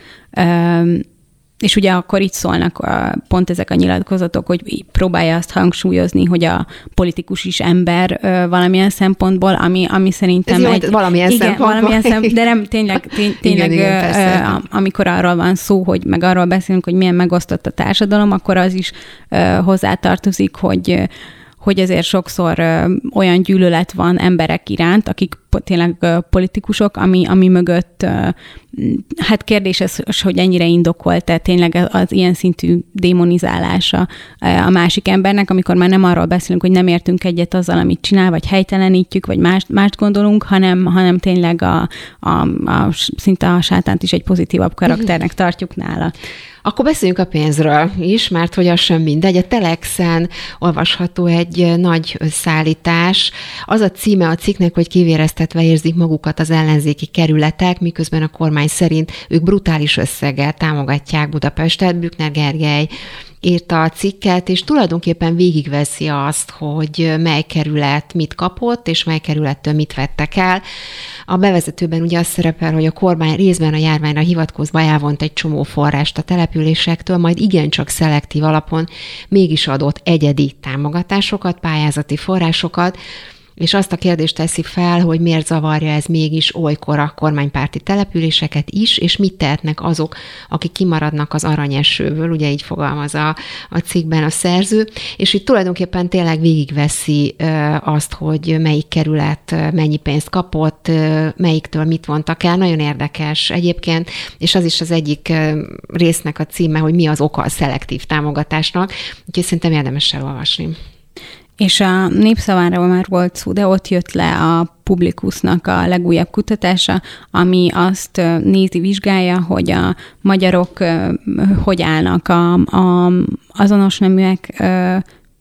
És ugye akkor itt szólnak a, pont ezek a nyilatkozatok, hogy próbálja azt hangsúlyozni, hogy a politikus is ember valamilyen szempontból, ami, ami szerintem Ez egy... Jó, valamilyen igen, szempontból. valamilyen szem, de nem, tényleg, tény, tényleg igen, igen, amikor arról van szó, hogy meg arról beszélünk, hogy milyen megosztott a társadalom, akkor az is hozzátartozik, hogy hogy ezért sokszor olyan gyűlölet van emberek iránt, akik tényleg politikusok, ami, ami mögött hát kérdés ez, hogy ennyire indokolt, tehát tényleg az ilyen szintű démonizálása a másik embernek, amikor már nem arról beszélünk, hogy nem értünk egyet azzal, amit csinál, vagy helytelenítjük, vagy mást, mást gondolunk, hanem, hanem tényleg a, a, a, szinte a sátánt is egy pozitívabb karakternek tartjuk nála. Akkor beszéljünk a pénzről is, mert hogy az sem mindegy. A Telexen olvasható egy nagy összeállítás. Az a címe a cikknek, hogy kivéreztetve érzik magukat az ellenzéki kerületek, miközben a kormány szerint ők brutális összeggel támogatják Budapestet. Bükner Gergely írta a cikket, és tulajdonképpen végigveszi azt, hogy mely kerület mit kapott, és mely kerülettől mit vettek el. A bevezetőben ugye az szerepel, hogy a kormány részben a járványra hivatkozva elvont egy csomó forrást a településektől, majd igencsak szelektív alapon mégis adott egyedi támogatásokat, pályázati forrásokat, és azt a kérdést teszi fel, hogy miért zavarja ez mégis olykor a kormánypárti településeket is, és mit tehetnek azok, akik kimaradnak az aranyesőből, ugye így fogalmaz a, a cikkben a szerző, és itt tulajdonképpen tényleg végigveszi azt, hogy melyik kerület mennyi pénzt kapott, melyiktől mit vontak el, nagyon érdekes egyébként, és az is az egyik résznek a címe, hogy mi az oka a szelektív támogatásnak, úgyhogy szerintem érdemes elolvasni. És a népszaváról már volt szó, de ott jött le a Publikusnak a legújabb kutatása, ami azt nézi, vizsgálja, hogy a magyarok hogy állnak a, a azonos neműek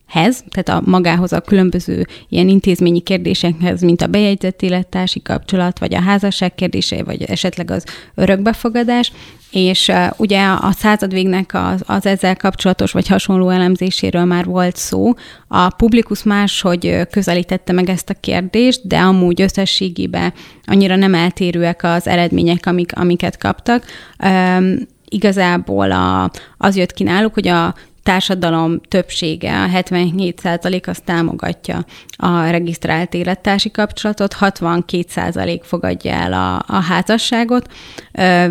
hez, tehát a magához a különböző ilyen intézményi kérdésekhez, mint a bejegyzett élettársi kapcsolat, vagy a házasság kérdése, vagy esetleg az örökbefogadás, és uh, ugye a századvégnek az, az ezzel kapcsolatos vagy hasonló elemzéséről már volt szó. A publikus máshogy közelítette meg ezt a kérdést, de amúgy összességében annyira nem eltérőek az eredmények, amik, amiket kaptak. Um, igazából a, az jött ki náluk, hogy a társadalom többsége, a 77% az támogatja a regisztrált élettársi kapcsolatot, 62% fogadja el a, a házasságot,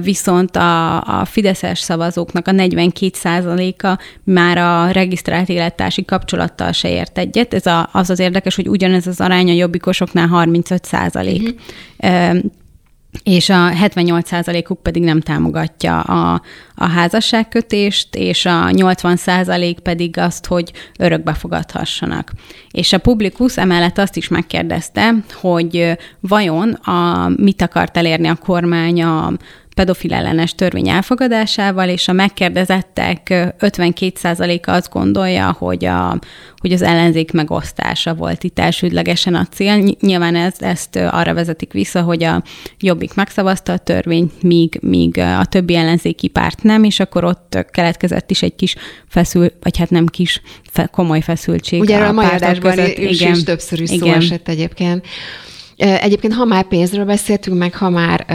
viszont a, a fideszes szavazóknak a 42%-a már a regisztrált élettársi kapcsolattal se ért egyet. Ez a, az az érdekes, hogy ugyanez az arány a jobbikosoknál 35 százalék. És a 78%-uk pedig nem támogatja a, a házasságkötést, és a 80% pedig azt, hogy örökbe fogadhassanak. És a publikus emellett azt is megkérdezte, hogy vajon a, mit akart elérni a kormány a, pedofil ellenes törvény elfogadásával, és a megkérdezettek 52%-a azt gondolja, hogy, a, hogy az ellenzék megosztása volt itt elsődlegesen a cél. Nyilván ez, ezt arra vezetik vissza, hogy a Jobbik megszavazta a törvényt, míg, míg a többi ellenzéki párt nem, és akkor ott keletkezett is egy kis feszül, vagy hát nem kis, komoly feszültség. Ugye a, a mai adásban is, is többször is szó esett egyébként. Egyébként, ha már pénzről beszéltünk, meg ha már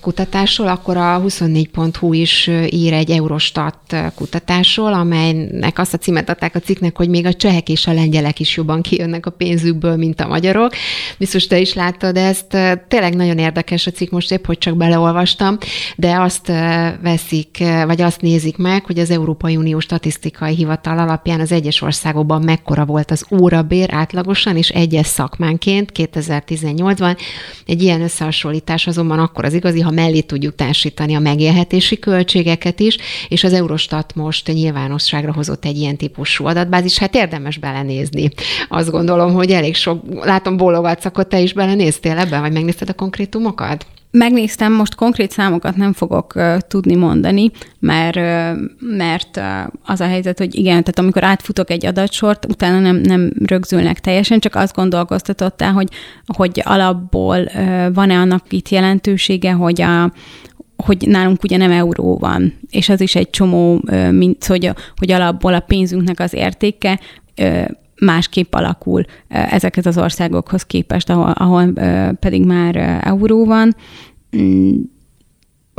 kutatásról, akkor a 24.hu is ír egy Eurostat kutatásról, amelynek azt a címet adták a cikknek, hogy még a csehek és a lengyelek is jobban kijönnek a pénzükből, mint a magyarok. Biztos te is láttad ezt. Tényleg nagyon érdekes a cikk, most épp, hogy csak beleolvastam, de azt veszik, vagy azt nézik meg, hogy az Európai Unió statisztikai hivatal alapján az egyes országokban mekkora volt az órabér átlagosan, és egyes szakmánként 2018 2018-ban. Egy ilyen összehasonlítás azonban akkor az igazi, ha mellé tudjuk társítani a megélhetési költségeket is, és az Eurostat most nyilvánosságra hozott egy ilyen típusú adatbázis, hát érdemes belenézni. Azt gondolom, hogy elég sok, látom bólogatsz, akkor te is belenéztél ebben, vagy megnézted a konkrétumokat? Megnéztem, most konkrét számokat nem fogok uh, tudni mondani, mert, uh, mert uh, az a helyzet, hogy igen, tehát amikor átfutok egy adatsort, utána nem, nem rögzülnek teljesen, csak azt gondolkoztatottál, hogy, hogy alapból uh, van-e annak itt jelentősége, hogy a, hogy nálunk ugye nem euró van, és az is egy csomó, mint hogy, hogy alapból a pénzünknek az értéke másképp alakul ezeket az országokhoz képest, ahol, ahol pedig már euró van.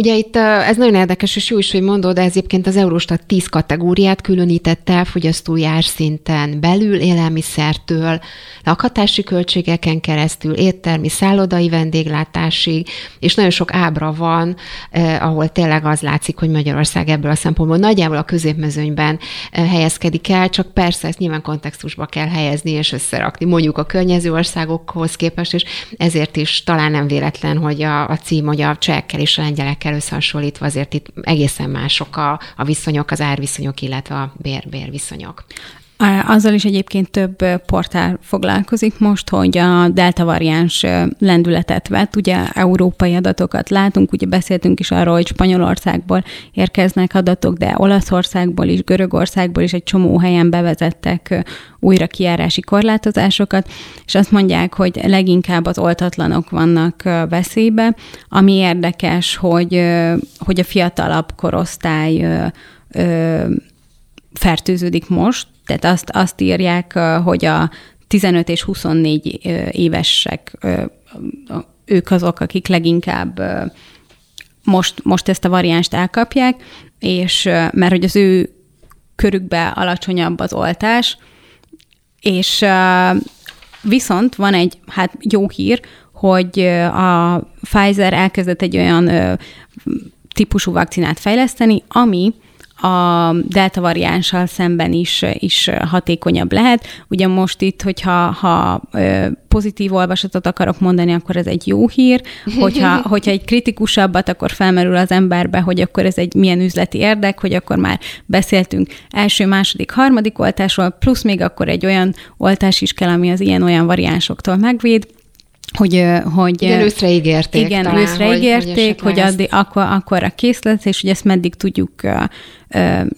Ugye itt ez nagyon érdekes, és jó is, hogy mondod, ez egyébként az Eurostat 10 kategóriát különített el fogyasztói árszinten belül, élelmiszertől, lakhatási költségeken keresztül, éttermi, szállodai vendéglátásig, és nagyon sok ábra van, eh, ahol tényleg az látszik, hogy Magyarország ebből a szempontból nagyjából a középmezőnyben helyezkedik el, csak persze ezt nyilván kontextusba kell helyezni és összerakni, mondjuk a környező országokhoz képest, és ezért is talán nem véletlen, hogy a, a cím, hogy a csehekkel és a lengyelekkel évekkel összehasonlítva azért itt egészen mások a, a viszonyok, az árviszonyok, illetve a bér-bér viszonyok. Azzal is egyébként több portál foglalkozik most, hogy a delta variáns lendületet vett. Ugye európai adatokat látunk, ugye beszéltünk is arról, hogy Spanyolországból érkeznek adatok, de Olaszországból is, Görögországból is egy csomó helyen bevezettek újra kiárási korlátozásokat, és azt mondják, hogy leginkább az oltatlanok vannak veszélybe, ami érdekes, hogy, hogy a fiatalabb korosztály fertőződik most, tehát azt, azt írják, hogy a 15 és 24 évesek, ők azok, akik leginkább most, most ezt a variánst elkapják, és mert hogy az ő körükbe alacsonyabb az oltás, és viszont van egy hát jó hír, hogy a Pfizer elkezdett egy olyan típusú vakcinát fejleszteni, ami a delta variánssal szemben is, is hatékonyabb lehet. Ugye most itt, hogyha ha pozitív olvasatot akarok mondani, akkor ez egy jó hír, hogyha, hogyha egy kritikusabbat, akkor felmerül az emberbe, hogy akkor ez egy milyen üzleti érdek, hogy akkor már beszéltünk első, második, harmadik oltásról, plusz még akkor egy olyan oltás is kell, ami az ilyen-olyan variánsoktól megvéd, hogy, hogy igen, őszre ígérték. Igen, talán, őszre ígérték, hogy, hogy, hogy addig, akkor, akkor a készlet, és hogy ezt meddig tudjuk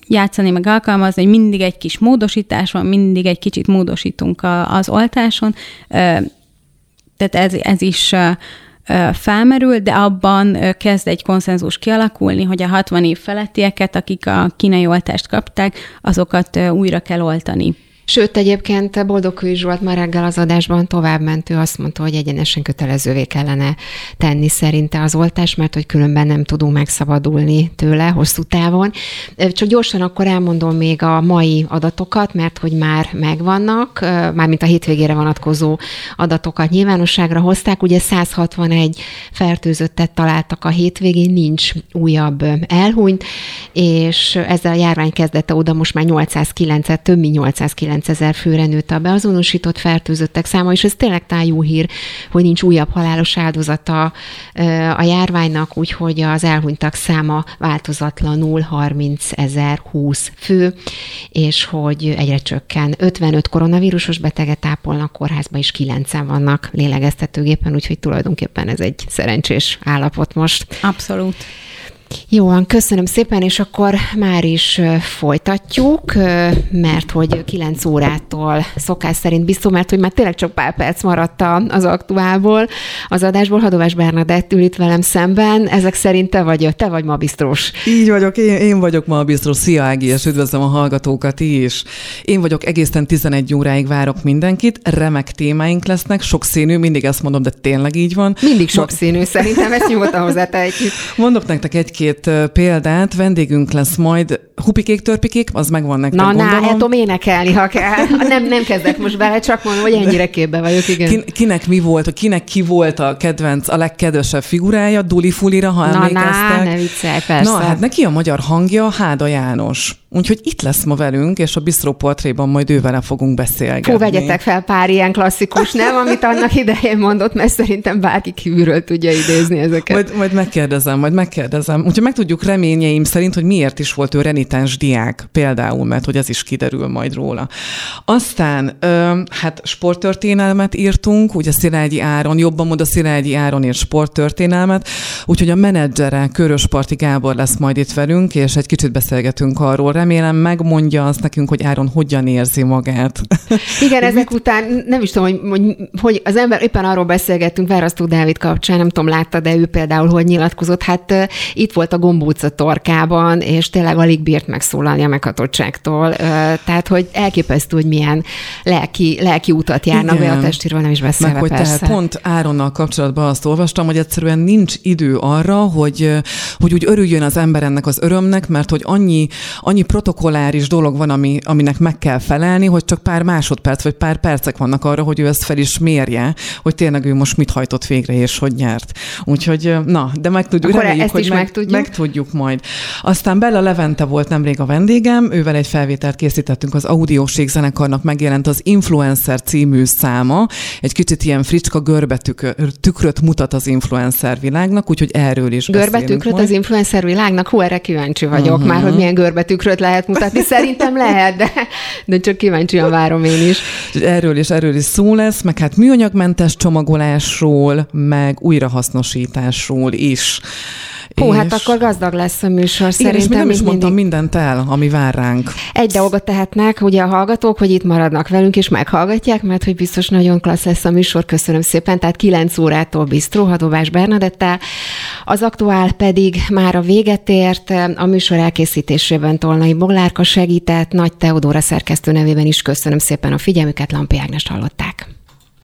játszani, meg alkalmazni, hogy mindig egy kis módosítás van, mindig egy kicsit módosítunk a, az oltáson. Tehát ez, ez is felmerül, de abban kezd egy konszenzus kialakulni, hogy a 60 év felettieket, akik a kínai oltást kapták, azokat újra kell oltani. Sőt, egyébként Boldogkői Zsolt már reggel az adásban tovább mentő azt mondta, hogy egyenesen kötelezővé kellene tenni szerinte az oltás, mert hogy különben nem tudunk megszabadulni tőle hosszú távon. Csak gyorsan akkor elmondom még a mai adatokat, mert hogy már megvannak, mármint a hétvégére vonatkozó adatokat nyilvánosságra hozták. Ugye 161 fertőzöttet találtak a hétvégén, nincs újabb elhunyt, és ezzel a járvány kezdete oda most már 809 több mint 809 ezer főre nőtt a beazonosított fertőzöttek száma, és ez tényleg tájú hír, hogy nincs újabb halálos áldozata a járványnak, úgyhogy az elhunytak száma változatlanul 30 ezer 20 fő, és hogy egyre csökken. 55 koronavírusos beteget ápolnak, kórházban is 9 vannak lélegeztetőgépen, úgyhogy tulajdonképpen ez egy szerencsés állapot most. Abszolút. Jó, köszönöm szépen, és akkor már is folytatjuk, mert hogy 9 órától szokás szerint biztos, mert hogy már tényleg csak pár perc maradt az aktuálból, az adásból. Hadovás Bernadett ül itt velem szemben. Ezek szerint te vagy, te vagy ma biztos. Így vagyok, én, én vagyok ma biztos. Szia Ági, és üdvözlöm a hallgatókat is. Én vagyok, egészen 11 óráig várok mindenkit, remek témáink lesznek, sokszínű, mindig ezt mondom, de tényleg így van. Mindig sokszínű, szerintem ezt nyugodtan hozzátehetjük. Mondok nektek egy-két példát, vendégünk lesz majd Hupikék, törpikék, az megvan nektek, Na, gondolom. na, hát tudom énekelni, ha kell. Nem, nem kezdek most bele, csak mondom, hogy ennyire képbe vagyok, igen. Kin, kinek mi volt, kinek ki volt a kedvenc, a legkedvesebb figurája, Duli Fulira, ha na, emlékeztek? Na, ne viccelj, persze. Na, hát neki a magyar hangja Háda János. Úgyhogy itt lesz ma velünk, és a Bistro Portréban majd ővele fogunk beszélgetni. Fú, vegyetek fel pár ilyen klasszikus nem, amit annak idején mondott, mert szerintem bárki kívülről tudja idézni ezeket. Majd, majd megkérdezem, majd megkérdezem. Úgyhogy meg tudjuk reményeim szerint, hogy miért is volt ő renitens diák például, mert hogy ez is kiderül majd róla. Aztán, ö, hát sporttörténelmet írtunk, ugye Szilágyi Áron, jobban mond a Szilágyi Áron és sporttörténelmet, úgyhogy a menedzsere Körös Parti Gábor lesz majd itt velünk, és egy kicsit beszélgetünk arról, remélem megmondja azt nekünk, hogy Áron hogyan érzi magát. Igen, ezek után nem is tudom, hogy, hogy, hogy az ember, éppen arról beszélgettünk Várasztó Dávid kapcsán, nem tudom, látta, de ő például hogy nyilatkozott, hát uh, itt volt a gombóca torkában, és tényleg alig bírt megszólalni a meghatottságtól. Uh, tehát, hogy elképesztő, hogy milyen lelki, lelki utat járnak Igen. be a testiről, nem is beszélve Meg, hogy persze. Tehát pont Áronnal kapcsolatban azt olvastam, hogy egyszerűen nincs idő arra, hogy, hogy úgy örüljön az ember ennek az örömnek, mert hogy annyi, annyi protokolláris dolog van, ami, aminek meg kell felelni, hogy csak pár másodperc vagy pár percek vannak arra, hogy ő ezt fel is mérje, hogy tényleg ő most mit hajtott végre és hogy nyert. Úgyhogy na, de meg tudjuk, Akkor reméljük, ezt hogy is meg, meg tudjuk. meg tudjuk majd. Aztán Bella Levente volt nemrég a vendégem, ővel egy felvételt készítettünk az Audióség zenekarnak megjelent az Influencer című száma. Egy kicsit ilyen fricska görbetükröt mutat az influencer világnak, úgyhogy erről is Görbetükröt az influencer világnak? Hú, erre kíváncsi vagyok uh-huh. már, hogy milyen görbetükröt lehet mutatni. Szerintem lehet, de, de csak kíváncsian várom én is. Erről is, erről is szó lesz, meg hát műanyagmentes csomagolásról, meg újrahasznosításról is. Hú, hát akkor gazdag lesz a műsor Igen, szerintem. és még nem is mindig. mondtam mindent el, ami vár ránk. Egy dolgot tehetnek, ugye a hallgatók, hogy itt maradnak velünk, és meghallgatják, mert hogy biztos nagyon klassz lesz a műsor. Köszönöm szépen. Tehát 9 órától Bistró, Hadovás Bernadettel. Az aktuál pedig már a véget ért. A műsor elkészítésében Tolnai Boglárka segített. Nagy Teodóra szerkesztő nevében is köszönöm szépen a figyelmüket. Lampi Ágnest hallották.